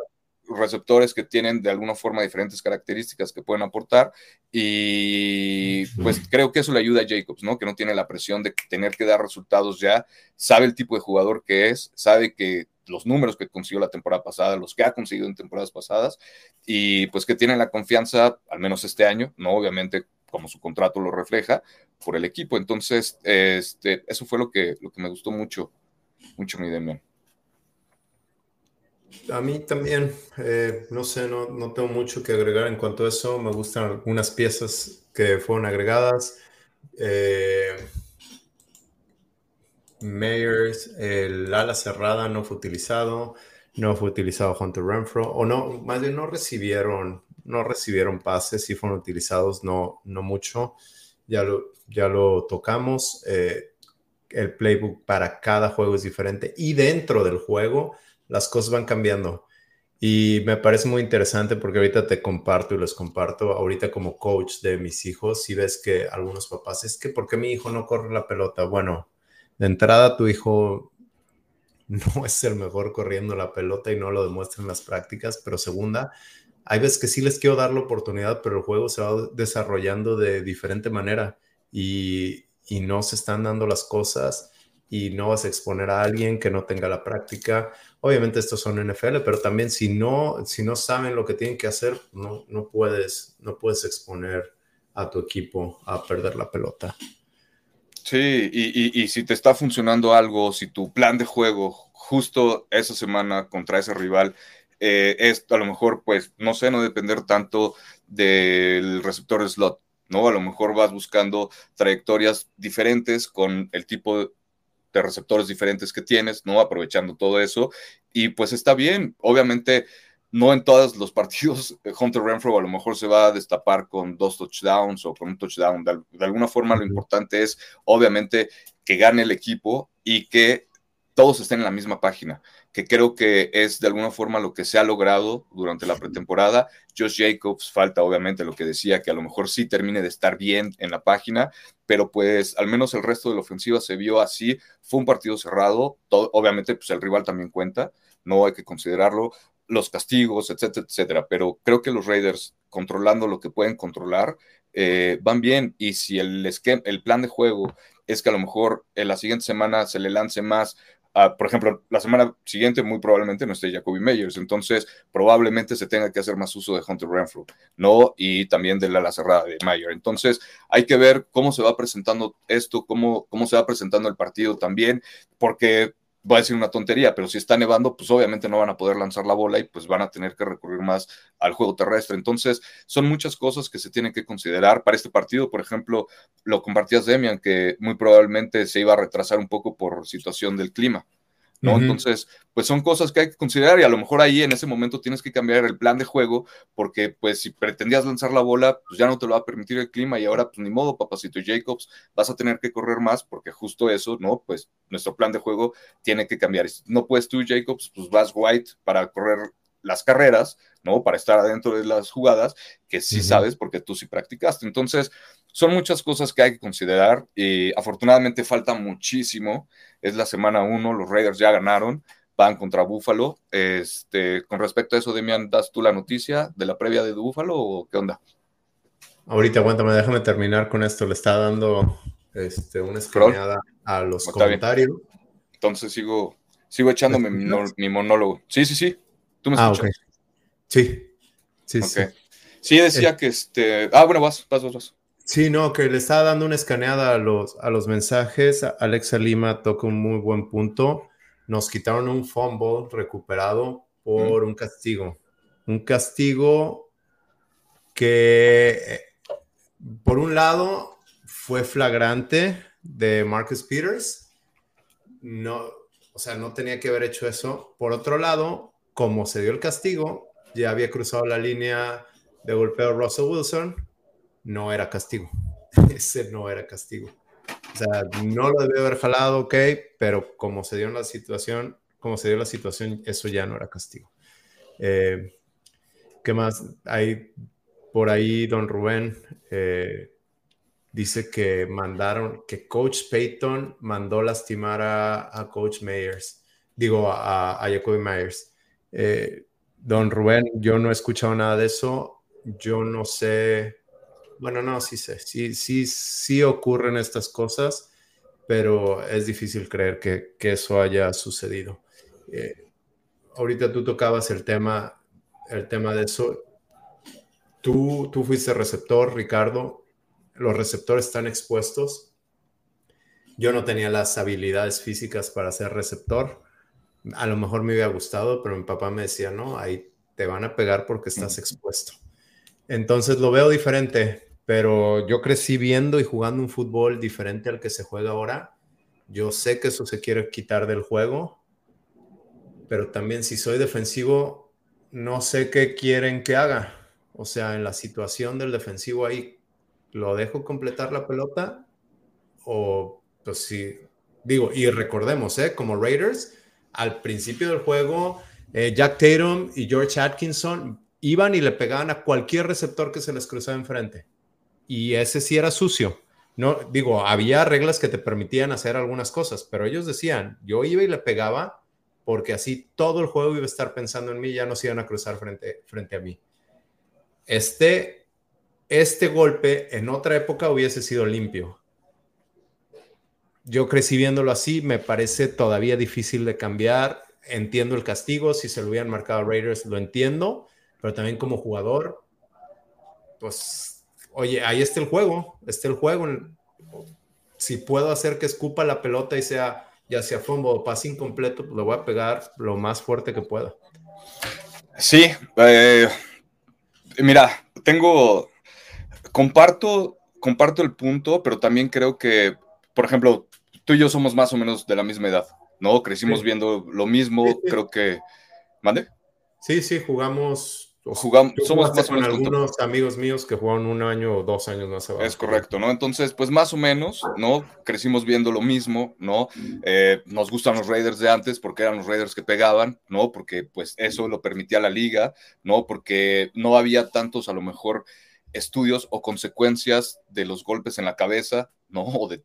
S1: receptores que tienen de alguna forma diferentes características que pueden aportar y pues creo que eso le ayuda a Jacobs, ¿no? Que no tiene la presión de tener que dar resultados ya, sabe el tipo de jugador que es, sabe que los números que consiguió la temporada pasada, los que ha conseguido en temporadas pasadas y pues que tiene la confianza, al menos este año, no obviamente como su contrato lo refleja, por el equipo. Entonces, este, eso fue lo que, lo que me gustó mucho, mucho mi Demian.
S2: A mí también, eh, no sé, no, no, tengo mucho que agregar en cuanto a eso. Me gustan algunas piezas que fueron agregadas. Eh, Mayers, el ala cerrada no fue utilizado, no fue utilizado Hunter Renfro, o no, más bien no recibieron no recibieron pases, sí fueron utilizados, no, no mucho. Ya lo, ya lo tocamos. Eh, el playbook para cada juego es diferente y dentro del juego las cosas van cambiando. Y me parece muy interesante porque ahorita te comparto y les comparto, ahorita como coach de mis hijos, si ves que algunos papás, es que ¿por qué mi hijo no corre la pelota? Bueno, de entrada tu hijo no es el mejor corriendo la pelota y no lo demuestra en las prácticas, pero segunda, hay veces que sí les quiero dar la oportunidad, pero el juego se va desarrollando de diferente manera y, no se están dando las cosas y no vas a exponer a alguien que no tenga la práctica. Obviamente estos son NFL, pero también si no, si no saben lo que tienen que hacer, no, no, puedes, no puedes exponer a tu equipo a perder la pelota.
S1: Sí, y, y si te está funcionando algo, si tu plan de juego justo esa semana contra ese rival eh, esto a lo mejor, pues, no sé, no depender tanto del receptor slot, ¿no? A lo mejor vas buscando trayectorias diferentes con el tipo de receptores diferentes que tienes, ¿no? Aprovechando todo eso. Y pues está bien, obviamente no en todos los partidos Hunter Renfro a lo mejor se va a destapar con dos touchdowns o con un touchdown. de alguna forma lo importante es obviamente que gane el equipo y que todos estén en la misma página que creo que es de alguna forma lo que se ha logrado durante la pretemporada. Josh Jacobs falta obviamente lo que decía, que a lo mejor sí termine de estar bien en la página, pero pues al menos el resto de la ofensiva se vio así. Fue un partido cerrado, obviamente pues el rival también cuenta, no hay que considerarlo, los castigos, etcétera, etcétera, pero creo que los Raiders controlando lo que pueden controlar eh, van bien y si el, esquema, el plan de juego es que a lo mejor en la siguiente semana se le lance más por ejemplo, la semana siguiente muy probablemente no esté Jacoby Meyers, entonces probablemente se tenga que hacer más uso de Hunter Renfrew, ¿no? Y también de la, la cerrada de Mayer. Entonces hay que ver cómo se va presentando esto, cómo, cómo se va presentando el partido también, porque voy a decir una tontería, pero si está nevando, pues obviamente no van a poder lanzar la bola y pues van a tener que recurrir más al juego terrestre. Entonces, son muchas cosas que se tienen que considerar. Para este partido, por ejemplo, lo compartías Demian, que muy probablemente se iba a retrasar un poco por situación del clima. ¿No? Entonces, pues son cosas que hay que considerar y a lo mejor ahí en ese momento tienes que cambiar el plan de juego porque pues si pretendías lanzar la bola, pues ya no te lo va a permitir el clima y ahora pues ni modo, papacito Jacobs, vas a tener que correr más porque justo eso, ¿no? Pues nuestro plan de juego tiene que cambiar. no puedes tú, Jacobs, pues vas White para correr las carreras, ¿no? Para estar adentro de las jugadas, que sí sabes porque tú sí practicaste. Entonces, son muchas cosas que hay que considerar y afortunadamente falta muchísimo. Es la semana uno, los Raiders ya ganaron, van contra Buffalo. Este, con respecto a eso, Demian, ¿das tú la noticia de la previa de Buffalo o qué onda?
S2: Ahorita, aguántame, déjame terminar con esto. Le está dando este, una escaneada a los comentarios.
S1: Entonces sigo, sigo echándome mi, mi monólogo. Sí, sí, sí. ¿Tú me ah, escuchas?
S2: Sí, sí, sí.
S1: Sí, decía que este. Ah, bueno, vas, vas, vas, vas.
S2: Sí, no, que le estaba dando una escaneada a los, a los mensajes. Alexa Lima toca un muy buen punto. Nos quitaron un fumble recuperado por un castigo. Un castigo que, eh, por un lado, fue flagrante de Marcus Peters. No, o sea, no tenía que haber hecho eso. Por otro lado, como se dio el castigo, ya había cruzado la línea de golpeo Russell Wilson, no era castigo. Ese no era castigo. O sea, no lo debió haber jalado, ok, pero como se dio la situación, como se dio la situación, eso ya no era castigo. Eh, ¿Qué más? Hay por ahí, don Rubén eh, dice que mandaron, que Coach Payton mandó lastimar a, Coach Myers, digo, a, a Jacoby Myers. Eh, don Rubén, yo no he escuchado nada de eso. Yo no sé bueno, no, sí sé, sí, sí, sí ocurren estas cosas, pero es difícil creer que, eso haya sucedido. Eh, ahorita tú tocabas el tema, el tema de eso. Tú, tú fuiste receptor, Ricardo. Los receptores están expuestos. Yo no tenía las habilidades físicas para ser receptor. A lo mejor me hubiera gustado, pero mi papá me decía, no, ahí te van a pegar porque estás expuesto. Entonces lo veo diferente pero yo crecí viendo y jugando un fútbol diferente al que se juega ahora. Yo sé que eso se quiere quitar del juego, pero también si soy defensivo, no sé qué quieren que haga. O sea, en la situación del defensivo ahí, ¿lo dejo completar la pelota? O, pues sí, digo, y recordemos, ¿eh? como Raiders, al principio del juego, eh, Jack Tatum y George Atkinson iban y le pegaban a cualquier receptor que se les cruzaba enfrente y ese sí era sucio. No, digo, había reglas que te permitían hacer algunas cosas, pero ellos decían, yo iba y le pegaba porque así todo el juego iba a estar pensando en mí, ya no se iban a cruzar frente, frente a mí. Este, este golpe en otra época hubiese sido limpio. Yo crecí viéndolo así, me parece todavía difícil de cambiar. Entiendo el castigo, si se lo hubieran marcado a Raiders, lo entiendo, pero también como jugador, pues oye, ahí está el juego, está el juego. Si puedo hacer que escupa la pelota y sea ya sea fombo o pase incompleto, pues lo voy a pegar lo más fuerte que pueda.
S1: Sí, eh, mira, tengo, comparto, comparto el punto, pero también creo que, por ejemplo, tú y yo somos más o menos de la misma edad, ¿no? Crecimos viendo lo mismo, creo que, ¿mande?
S2: Sí, sí, jugamos
S1: Jugamos, somos
S2: más con algunos amigos míos que jugaron un año o dos años más abajo.
S1: Es correcto, ¿no? Entonces, pues más o menos, ¿no? Crecimos viendo lo mismo, ¿no? Eh, nos gustan los Raiders de antes porque eran los Raiders que pegaban, ¿no? Porque pues eso lo permitía la liga, ¿no? Porque no había tantos a lo mejor estudios o consecuencias de los golpes en la cabeza, ¿no? O de,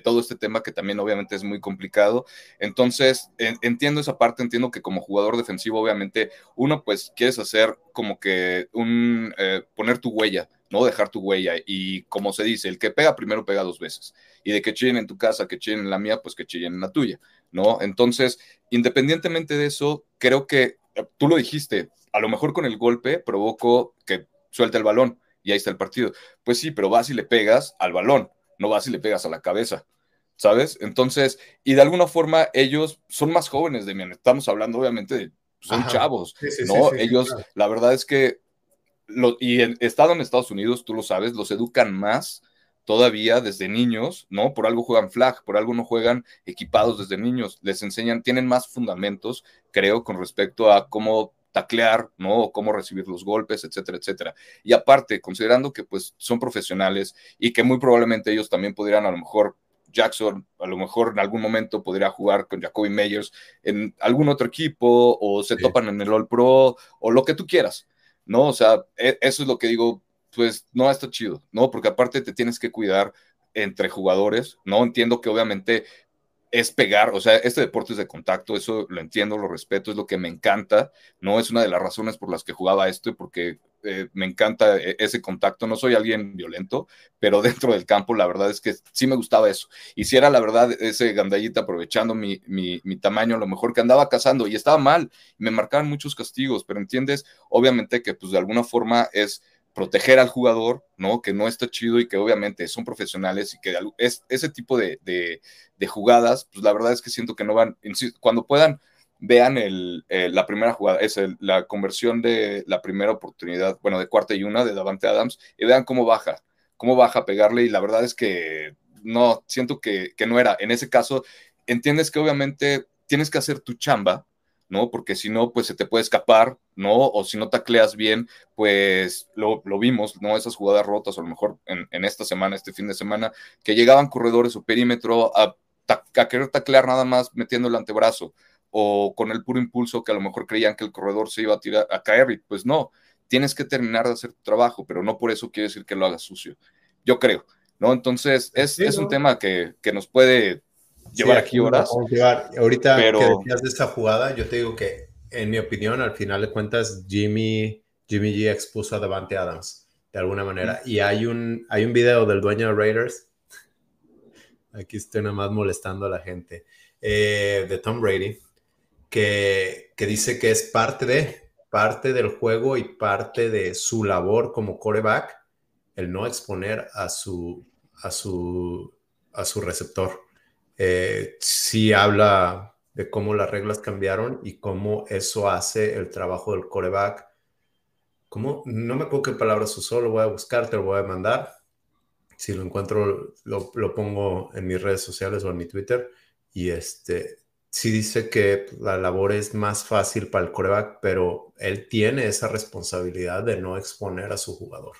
S1: todo este tema que también obviamente es muy complicado. Entonces, entiendo esa parte, entiendo que como jugador defensivo, obviamente, uno pues quieres hacer como que un, eh, poner tu huella, ¿no? Dejar tu huella. Y como se dice, el que pega primero pega dos veces. Y de que chillen en tu casa, que chillen en la mía, pues que chillen en la tuya, ¿no? Entonces, independientemente de eso, creo que eh, tú lo dijiste, a lo mejor con el golpe provocó que suelte el balón y ahí está el partido. Pues sí, pero vas y le pegas al balón, no vas y le pegas a la cabeza, ¿sabes? Entonces, y de alguna forma ellos son más jóvenes de mí, estamos hablando obviamente de, son chavos, ¿no? ellos, la verdad es que, lo, y en, estado en Estados Unidos, tú lo sabes, los educan más todavía desde niños, ¿no? Por algo juegan flag, por algo no juegan equipados desde niños, les enseñan, tienen más fundamentos, creo, con respecto a cómo taclear, ¿no? cómo recibir los golpes, etcétera, etcétera. Y aparte, considerando que pues son profesionales y que muy probablemente ellos también pudieran a lo mejor Jackson a lo mejor en algún momento podría jugar con Jacoby Meyers en algún otro equipo o se topan en el All Pro o lo que tú quieras, ¿no? O sea, e, eso es lo que digo, pues no está chido, ¿no? Porque aparte te tienes que cuidar entre jugadores, ¿no? Entiendo que obviamente es pegar, o sea, este deporte es de contacto, eso lo entiendo, lo respeto, es lo que me encanta, ¿no? Es una de las razones por las que jugaba esto porque eh, me encanta eh, ese contacto. No soy alguien violento, pero dentro del campo la verdad es que sí me gustaba eso. Y si era la verdad ese gandallita aprovechando mi, mi, mi tamaño, lo mejor que andaba cazando y estaba mal, me marcaban muchos castigos, pero entiendes, obviamente que pues de alguna forma es proteger al jugador, ¿no? Que no está chido y que obviamente son profesionales y que es, ese tipo de, de, jugadas, pues la verdad es que siento que no van, cuando puedan, vean el, la primera jugada, es la conversión de la primera oportunidad, bueno, de cuarta y una de Davante Adams, y vean cómo baja, cómo baja pegarle, y la verdad es que no, siento que, que no era. En ese caso, entiendes que obviamente tienes que hacer tu chamba, ¿no? Porque si no, pues se te puede escapar, ¿no? O si no tacleas bien, pues lo, vimos, ¿no? Esas jugadas rotas, o a lo mejor en, esta semana, este fin de semana, que llegaban corredores o perímetro a, a, querer taclear nada más metiendo el antebrazo, o con el puro impulso que a lo mejor creían que el corredor se iba a tirar a caer, y pues no, tienes que terminar de hacer tu trabajo, pero no por eso quiere decir que lo hagas sucio. Yo creo, ¿no? Entonces, es, es un tema que, que nos puede llevar aquí horas.
S2: Ahorita pero... que decías de esta jugada, yo te digo que, en mi opinión, al final de cuentas, Jimmy, Jimmy G expuso a Devante Adams de alguna manera. Y hay un, hay un video del dueño de Raiders. Aquí estoy nada más molestando a la gente. Eh, de Tom Brady, que, que dice que es parte de, parte del juego y parte de su labor como coreback el no exponer a su, a su, a su receptor eh, sí habla de cómo las reglas cambiaron y cómo eso hace el trabajo del coreback. ¿Cómo? No me acuerdo qué palabras usó, lo voy a buscar, te lo voy a mandar. Si lo encuentro, lo, pongo en mis redes sociales o en mi Twitter. Y este, sí dice que la labor es más fácil para el coreback, pero él tiene esa responsabilidad de no exponer a su jugador.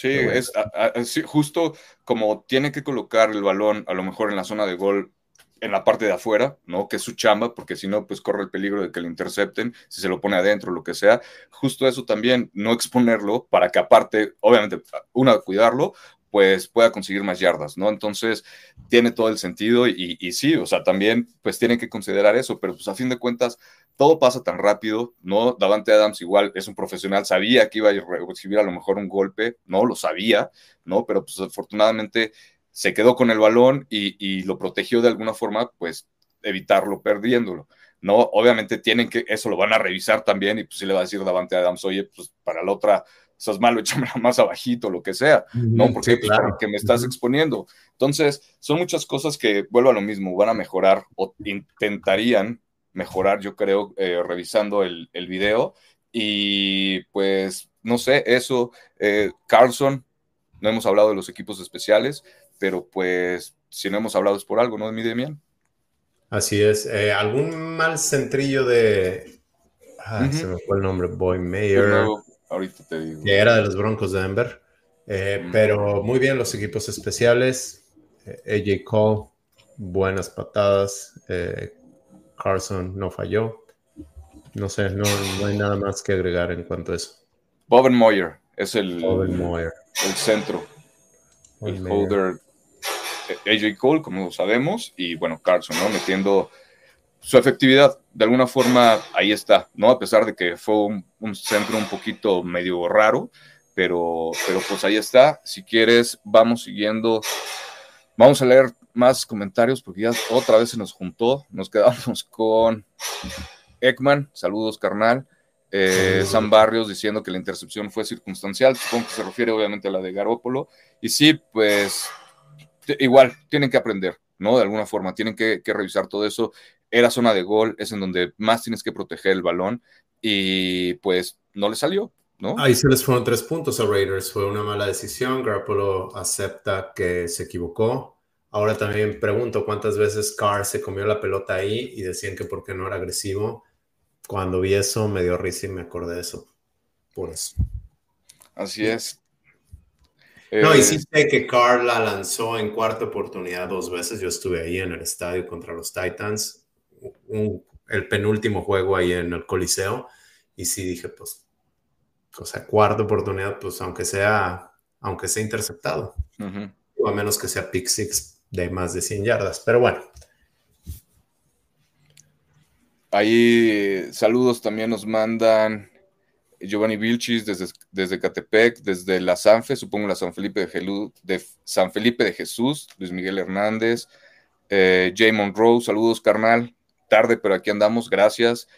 S1: Sí, es justo como tiene que colocar el balón a lo mejor en la zona de gol en la parte de afuera, ¿no? Que es su chamba, porque si no, pues corre el peligro de que lo intercepten, si se lo pone adentro, lo que sea. Justo eso también, no exponerlo para que aparte, obviamente, una, cuidarlo, pues pueda conseguir más yardas, ¿no? Entonces, tiene todo el sentido y, y, sí, o sea, también, pues tienen que considerar eso, pero pues a fin de cuentas, todo pasa tan rápido, ¿no? Davante Adams igual es un profesional, sabía que iba a recibir a lo mejor un golpe, ¿no? Lo sabía, ¿no? Pero pues afortunadamente se quedó con el balón y, lo protegió de alguna forma, pues evitarlo perdiéndolo. ¿no? Obviamente tienen que, eso lo van a revisar también y pues si le va a decir Davante Adams, oye, pues para la otra, es malo, échame más abajito, lo que sea, ¿no? Porque, pues, porque me estás exponiendo. Entonces, son muchas cosas que, vuelvo a lo mismo, van a mejorar o intentarían mejorar, yo creo, eh, revisando el, el, video. Y pues, no sé, eso, eh, Carlson, no hemos hablado de los equipos especiales, pero pues, si no hemos hablado es por algo, ¿no, mi Demian?
S2: Así es. Eh, ¿Algún mal centrillo de... Ah, se me fue el nombre, Boy Mayer.
S1: Ahorita te digo.
S2: Que era de los Broncos de Denver. Pero muy bien los equipos especiales. AJ Cole, buenas patadas. Carson no falló. No sé, no, hay nada más que agregar en cuanto a eso.
S1: Boben Moyer es el, el centro. el holder. AJ Cole, como sabemos, y bueno, Carson, ¿no? Metiendo su efectividad. De alguna forma, ahí está, ¿no? A pesar de que fue un, centro un poquito medio raro, pero, pero pues ahí está. Si quieres, vamos siguiendo. Vamos a leer más comentarios porque ya otra vez se nos juntó. Nos quedamos con Ekman, saludos carnal. Eh, San Barrios diciendo que la intercepción fue circunstancial, supongo que se refiere obviamente a la de Garópolo. Y sí, pues igual, tienen que aprender, ¿no? De alguna forma, tienen que, revisar todo eso. Era zona de gol, es en donde más tienes que proteger el balón y pues no le salió, ¿no?
S2: Ahí se les fueron tres puntos a Raiders, fue una mala decisión. Garoppolo acepta que se equivocó, Ahora también pregunto cuántas veces Carr se comió la pelota ahí y decían que porque no era agresivo. Cuando vi eso me dio risa y me acordé de eso. Por eso.
S1: Así es.
S2: No, sí eh, que Carr la lanzó en cuarta oportunidad dos veces. Yo estuve ahí en el estadio contra los Titans, el penúltimo juego ahí en el Coliseo, y sí dije, pues, o sea, cuarta oportunidad, pues aunque sea, aunque sea interceptado, o a menos que sea pick six, de más de 100 yardas. Pero bueno.
S1: Ahí saludos también nos mandan Giovanni Vilchis desde, desde Catepec, desde la Sanfe, supongo la San Felipe de, de San Felipe de Jesús, Luis Miguel Hernández, eh, Jay Monroe, saludos carnal, tarde pero aquí andamos, gracias.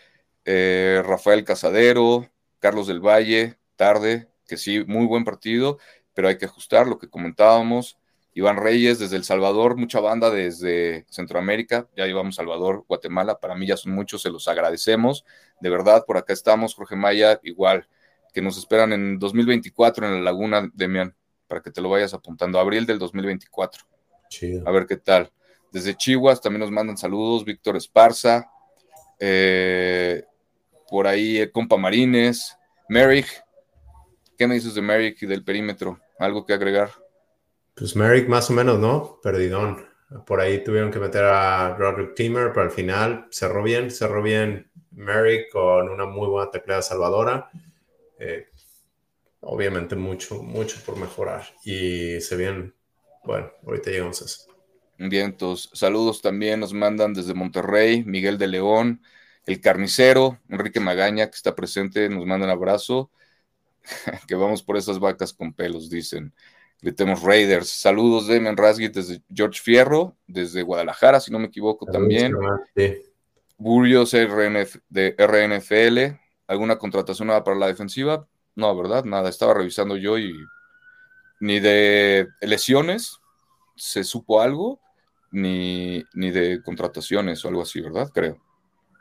S1: Eh, Rafael Casadero, Carlos del Valle, tarde, que sí, muy buen partido, pero hay que ajustar lo que comentábamos. Iván Reyes desde El Salvador, mucha banda desde Centroamérica, ya llevamos Salvador, Guatemala, para mí ya son muchos, se los agradecemos, de verdad, por acá estamos, Jorge Maya, igual, que nos esperan en 2024 en la Laguna, Demian, para que te lo vayas apuntando, abril del 2024. A ver qué tal. Desde Chihuahua también nos mandan saludos, Víctor Esparza, eh, por ahí el compa Marines, Merrick, ¿qué me dices de Merrick y del perímetro? ¿Algo que agregar?
S2: Pues Merrick más o menos, ¿no? Perdidón. Por ahí tuvieron que meter a Roderick Timmer, pero al final cerró bien, cerró bien Merrick con una muy buena teclada salvadora. Eh, obviamente mucho, mucho por mejorar. Y se vienen, bueno, ahorita llegamos a eso.
S1: Vientos. Saludos también nos mandan desde Monterrey, Miguel de León, el carnicero, Enrique Magaña, que está presente, nos manda un abrazo. que vamos por esas vacas con pelos, dicen. Gritemos Raiders. Saludos de Rasgit desde George Fierro, desde Guadalajara, si no me equivoco también. Burrios RNF, de RNFL. ¿Alguna contratación nueva para la defensiva? No, ¿verdad? Nada. Estaba revisando yo y ni de lesiones se supo algo, ni, ni de contrataciones o algo así, ¿verdad? Creo.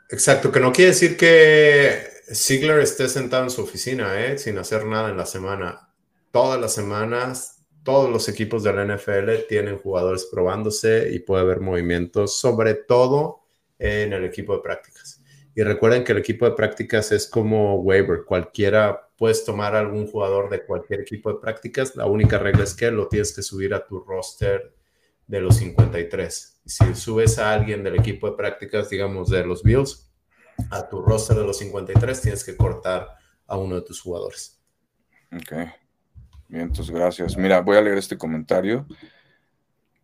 S2: Exacto, que no quiere decir que Ziegler esté sentado en su oficina, ¿eh? sin hacer nada en la semana. Todas las semanas todos los equipos de la NFL tienen jugadores probándose y puede haber movimientos, sobre todo en el equipo de prácticas. Y recuerden que el equipo de prácticas es como waiver, cualquiera puedes tomar algún jugador de cualquier equipo de prácticas, la única regla es que lo tienes que subir a tu roster de los 53. Si subes a alguien del equipo de prácticas, digamos de los Bills, a tu roster de los 53, tienes que cortar a uno de tus jugadores.
S1: Ok. Bien, entonces gracias. Mira, voy a leer este comentario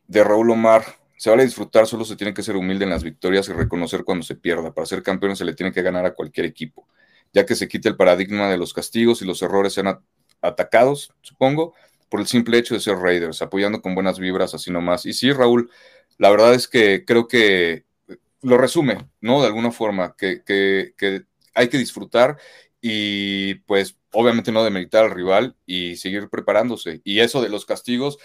S1: de Raúl Omar. Se vale disfrutar, solo se tiene que ser humilde en las victorias y reconocer cuando se pierda. Para ser campeón se le tiene que ganar a cualquier equipo, ya que se quite el paradigma de los castigos y los errores sean atacados, supongo, por el simple hecho de ser Raiders, apoyando con buenas vibras, así nomás. Y sí, Raúl, la verdad es que creo que lo resume, ¿no? De alguna forma, que, que, que hay que disfrutar y pues obviamente no demeritar al rival y seguir preparándose. Y eso de los castigos,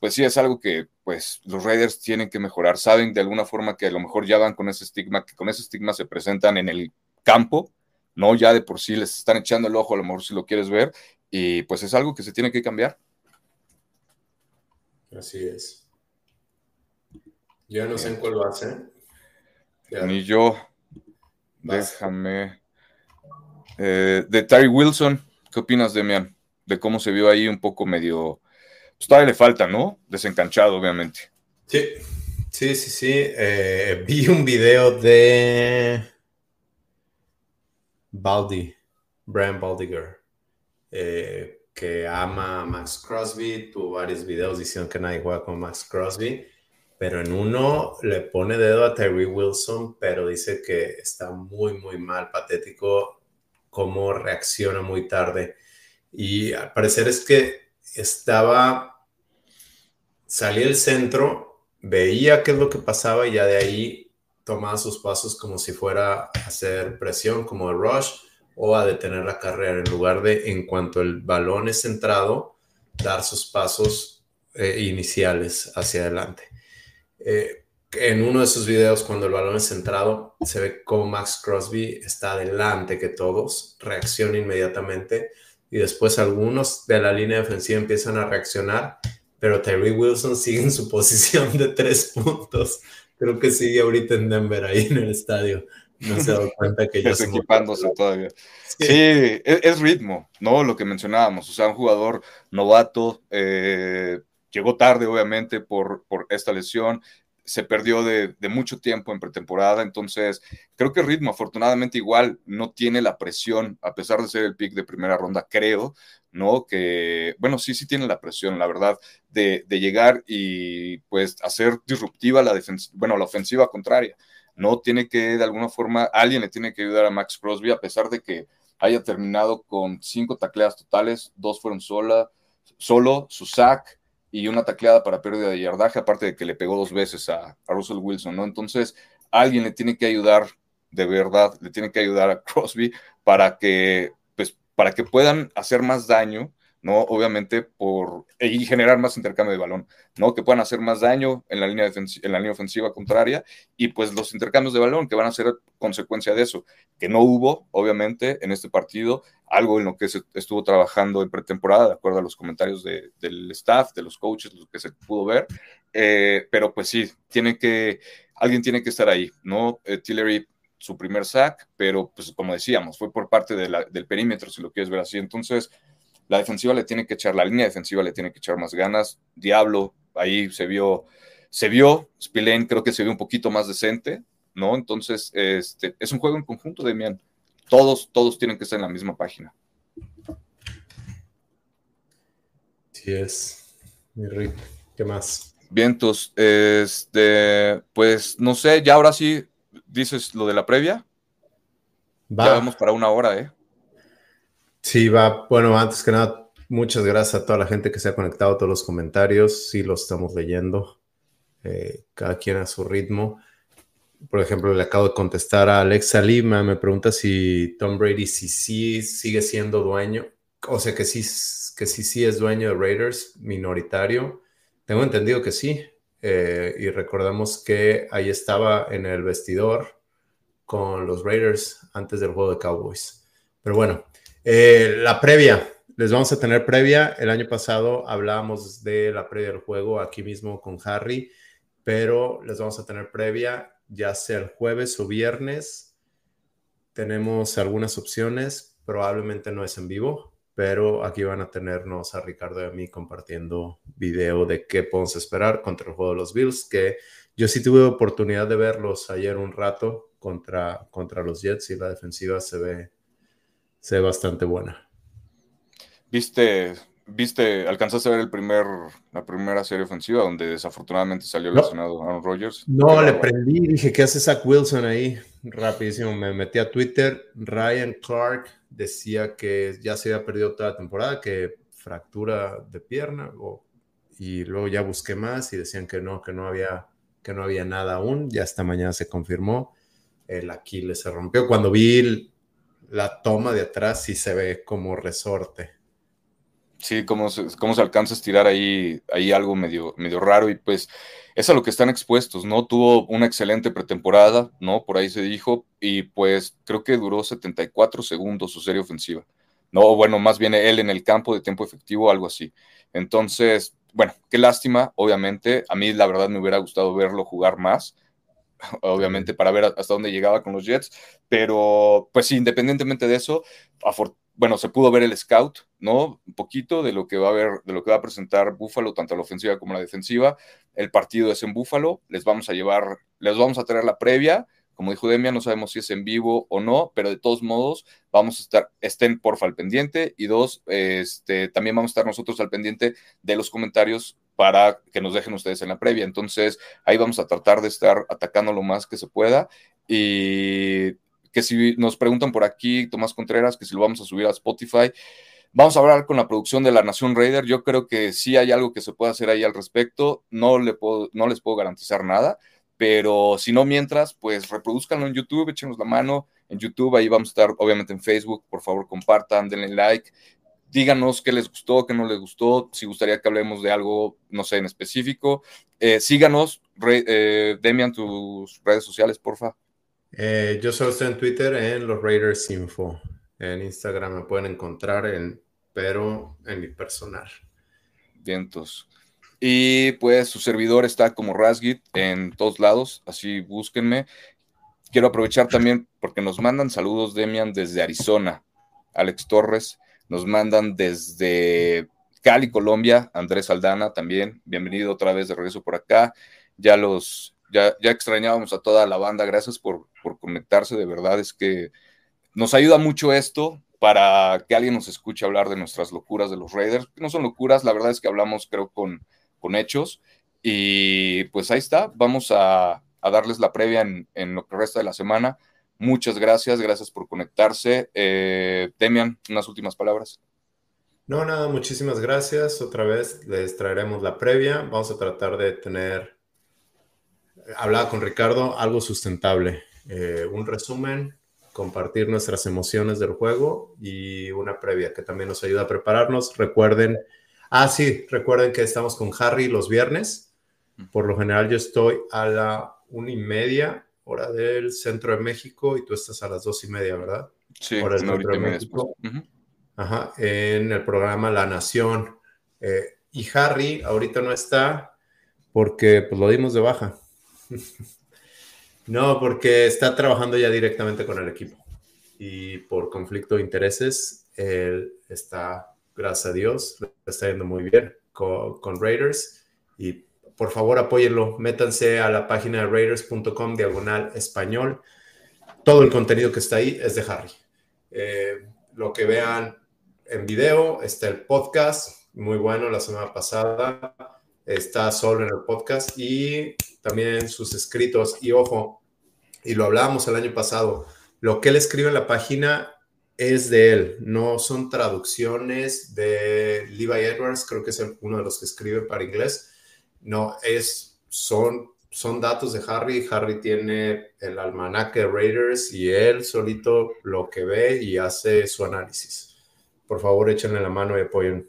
S1: pues sí es algo que pues los Raiders tienen que mejorar. Saben de alguna forma que a lo mejor ya van con ese estigma, que con ese estigma se presentan en el campo, no ya de por sí les están echando el ojo, a lo mejor si lo quieres ver, y pues es algo que se tiene que cambiar.
S2: Así es. Yo no sé en cuál va a ser.
S1: Ni yo. Déjame. Eh, de Terry Wilson, ¿qué opinas, Demian? De cómo se vio ahí un poco medio. Pues todavía le falta, ¿no? Desencanchado, obviamente.
S2: Sí, sí, sí, sí. Eh, vi un video de Baldi, Brian Baldiger, eh, que ama a Max Crosby. Tuvo varios videos diciendo que nadie juega con Max Crosby pero en uno le pone dedo a Terry Wilson, pero dice que está muy, muy mal, patético cómo reacciona muy tarde. Y al parecer es que estaba, salía el centro, veía qué es lo que pasaba y ya de ahí tomaba sus pasos como si fuera a hacer presión, como el rush, o a detener la carrera, en lugar de, en cuanto el balón es centrado, dar sus pasos eh, iniciales hacia adelante. Eh, en uno de sus videos, cuando el balón es centrado, se ve como Max Crosby está adelante que todos, reacciona inmediatamente y después algunos de la línea defensiva empiezan a reaccionar, pero Terry Wilson sigue en su posición de tres puntos. Creo que sigue ahorita en Denver ahí en el estadio. No se ha dado cuenta que ya
S1: se equipándose todavía. Sí, es, ritmo, ¿no? Lo que mencionábamos, o sea, un jugador novato, eh, llegó tarde, obviamente, por, por esta lesión, se perdió de, mucho tiempo en pretemporada, entonces creo que ritmo afortunadamente igual no tiene la presión, a pesar de ser el pick de primera ronda, creo, ¿no? Que, bueno, sí, sí tiene la presión, la verdad, de, llegar y pues hacer disruptiva la defensa, bueno, la ofensiva contraria, ¿no? Tiene que, de alguna forma, alguien le tiene que ayudar a Max Crosby, a pesar de que haya terminado con cinco tacleadas totales, dos fueron sola, solo, su sack y una tacleada para pérdida de yardaje, aparte de que le pegó dos veces a, a Russell Wilson, ¿no? Entonces, alguien le tiene que ayudar de verdad, le tiene que ayudar a Crosby para que, pues, para que puedan hacer más daño Obviamente por y generar más intercambio de balón, ¿no? Que puedan hacer más daño en la línea en la línea ofensiva contraria y pues los intercambios de balón que van a ser consecuencia de eso, que no hubo obviamente en este partido, algo en lo que se estuvo trabajando en pretemporada, de acuerdo a los comentarios del staff, de los coaches, lo que se pudo ver, eh, pero pues sí, tiene que alguien tiene que estar ahí, ¿no? Eh, Tillery su primer sack, pero pues como decíamos, fue por parte del perímetro, si lo quieres ver así. Entonces, la defensiva le tiene que echar, la línea defensiva le tiene que echar más ganas. Diablo, ahí se vio, se vio, Spillane creo que se vio un poquito más decente, ¿no? Entonces, este, es un juego en conjunto, Demian. Todos, todos tienen que estar en la misma página.
S2: Sí es, mi Rick. ¿Qué más?
S1: Vientos, este, pues no sé, ya ahora sí dices lo de la previa. Ya vamos para una hora, ¿eh?
S2: Sí, va. Bueno, antes que nada, muchas gracias a toda la gente que se ha conectado, todos los comentarios. Sí, los estamos leyendo, eh, cada quien a su ritmo. Por ejemplo, le acabo de contestar a Alexa Lima, me pregunta si Tom Brady si sí sigue siendo dueño, o sea que sí, que sí, sí es dueño de Raiders, minoritario. Tengo entendido que sí. Eh, y recordamos que ahí estaba en el vestidor con los Raiders antes del juego de Cowboys. Pero bueno, eh, la previa, les vamos a tener previa. El año pasado hablábamos de la previa del juego aquí mismo con Harry, pero les vamos a tener previa ya sea el jueves o viernes. Tenemos algunas opciones, probablemente no es en vivo, pero aquí van a tenernos a Ricardo y a mí compartiendo video de qué podemos esperar contra el juego de los Bills, que yo sí tuve oportunidad de verlos ayer un rato contra, contra los Jets y la defensiva se ve se ve bastante buena.
S1: ¿Viste, viste, alcanzaste a ver el primer, la primera serie ofensiva donde desafortunadamente salió lesionado Aaron Rodgers?
S2: No, le prendí, dije, ¿qué hace Zach Wilson ahí? Rapidísimo, me metí a Twitter, Ryan Clark decía que ya se había perdido toda la temporada, que fractura de pierna, y luego ya busqué más y decían que no, que no había, que no había nada aún, ya esta mañana se confirmó, el Aquiles se rompió. Cuando vi la toma de atrás sí se ve como resorte.
S1: Sí, cómo se, cómo se alcanza a estirar ahí, ahí algo medio, medio raro y pues es a lo que están expuestos, ¿no? Tuvo una excelente pretemporada, ¿no? Por ahí se dijo y pues creo que duró 74 segundos su serie ofensiva. No, bueno, más bien él en el campo de tiempo efectivo, algo así. Entonces, bueno, qué lástima, obviamente. A mí la verdad me hubiera gustado verlo jugar más obviamente, para ver hasta dónde llegaba con los Jets, pero pues independientemente de eso, bueno, se pudo ver el scout, ¿no? Un poquito de lo que va a ver, de lo que va a presentar Buffalo, tanto la ofensiva como la defensiva. El partido es en Buffalo, les vamos a llevar, les vamos a traer la previa. Como dijo Demia, no sabemos si es en vivo o no, pero de todos modos vamos a estar, estén porfa al pendiente y dos, este, también vamos a estar nosotros al pendiente de los comentarios para que nos dejen ustedes en la previa. Entonces, ahí vamos a tratar de estar atacando lo más que se pueda. Y que si nos preguntan por aquí, Tomás Contreras, que si lo vamos a subir a Spotify, vamos a hablar con la producción de La Nación Raider. Yo creo que sí hay algo que se puede hacer ahí al respecto. No, le puedo, no les puedo garantizar nada, pero si no, mientras, pues reproduzcanlo en YouTube, échenos la mano en YouTube. Ahí vamos a estar, obviamente, en Facebook. Por favor, compartan, denle like díganos qué les gustó, qué no les gustó, si gustaría que hablemos de algo, no sé, en específico. Eh, síganos, eh, Demian, tus redes sociales, porfa.
S2: Eh, yo solo estoy en Twitter en los Raiders Info. En Instagram me pueden encontrar, en, pero en mi personal.
S1: Vientos. Y pues su servidor está como Rasgit en todos lados, así búsquenme. Quiero aprovechar también porque nos mandan saludos, Demian, desde Arizona. Alex Torres, nos mandan desde Cali, Colombia, Andrés Aldana también. Bienvenido otra vez de regreso por acá. Ya los, ya, ya extrañábamos a toda la banda. Gracias por, por. De verdad es que nos ayuda mucho esto para que alguien nos escuche hablar de nuestras locuras de los Raiders. No son locuras, la verdad es que hablamos, creo, con, con hechos. Y pues ahí está, vamos a, a darles la previa en, en, lo que resta de la semana. Muchas gracias, gracias por conectarse. Eh, Demian, unas últimas palabras.
S2: No, nada, muchísimas gracias. Otra vez les traeremos la previa. Vamos a tratar de tener, hablaba con Ricardo, algo sustentable. Eh, un resumen, compartir nuestras emociones del juego y una previa que también nos ayuda a prepararnos. Recuerden, ah, sí, recuerden que estamos con Harry los viernes. Por lo general yo estoy a la una y media hora del centro de México y tú estás a las dos y media, ¿verdad?
S1: Sí,
S2: hora del centro de México. Ajá, en el programa La Nación. Eh, y Harry ahorita no está porque pues lo dimos de baja. no, porque está trabajando ya directamente con el equipo. Y por conflicto de intereses, él está, gracias a Dios, le está yendo muy bien con, con Raiders. Y por favor apóyenlo, métanse a la página de raiders.com diagonal español. Todo el contenido que está ahí es de Harry. Eh, lo que vean en video, está el podcast, muy bueno la semana pasada, está solo en el podcast y también sus escritos. Y ojo, y lo hablábamos el año pasado, lo que él escribe en la página es de él, no son traducciones de Levi Edwards, creo que es uno de los que escribe para inglés, no, es, son, son datos de Harry, Harry tiene el almanaque de Raiders y él solito lo que ve y hace su análisis. Por favor échenle la mano y apoyen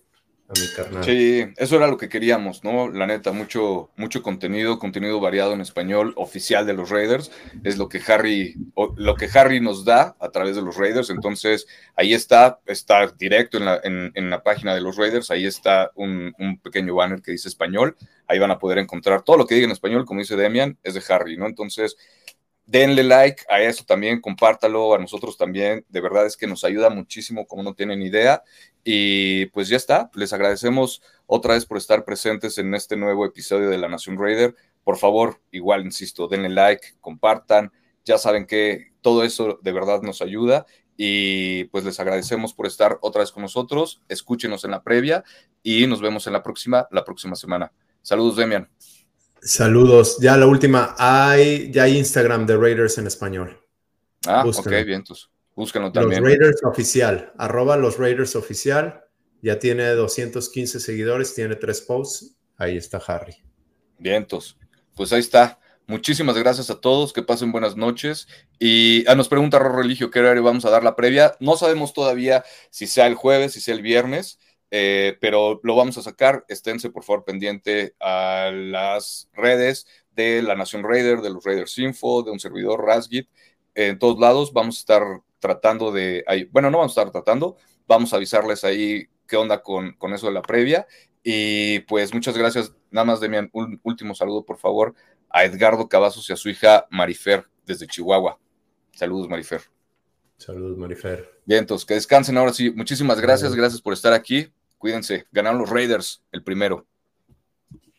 S1: Sí, eso era lo que queríamos, ¿no? La neta, mucho, mucho contenido, contenido variado en español, oficial de los Raiders, es lo que Harry, lo que Harry nos da a través de los Raiders. Entonces, ahí está, está directo en la, en, la página de los Raiders, ahí está un, un, pequeño banner que dice español, ahí van a poder encontrar todo lo que diga en español, como dice Demian, es de Harry, ¿no? Entonces, denle like a eso también, compártalo a nosotros también. De verdad es que nos ayuda muchísimo, como no tienen idea. Y pues ya está, les agradecemos otra vez por estar presentes en este nuevo episodio de La Nación Raider. Por favor, igual, insisto, denle like, compartan. Ya saben que todo eso de verdad nos ayuda. Y pues les agradecemos por estar otra vez con nosotros. Escúchenos en la previa y nos vemos en la próxima, la próxima semana. Saludos, Demian.
S2: Saludos. Ya la última. Hay, ya hay Instagram de Raiders en español.
S1: Ah, ok, bien, entonces. Búsquenlo también.
S2: Los Raiders oficial. Arroba los Raiders oficial. Ya tiene 215 seguidores, tiene tres posts. Ahí está Harry.
S1: Vientos. Pues ahí está. Muchísimas gracias a todos, que pasen buenas noches. Y ah, nos pregunta Ror Religio qué horario vamos a dar la previa. No sabemos todavía si sea el jueves, si sea el viernes. Eh, pero lo vamos a sacar. Esténse por favor pendiente a las redes de la Nación Raider, de los Raiders Info, de un servidor Rasgit. En todos lados vamos a estar tratando de, bueno, no vamos a estar tratando, vamos a avisarles ahí qué onda con, con eso de la previa. Y pues muchas gracias. Nada más de mi un último saludo, por favor, a Edgardo Cavazos y a su hija Marifer desde Chihuahua. Saludos, Marifer.
S2: Saludos, Marifer.
S1: Bien, entonces que descansen ahora sí. Muchísimas gracias, gracias por estar aquí. Cuídense, ganaron los Raiders el primero.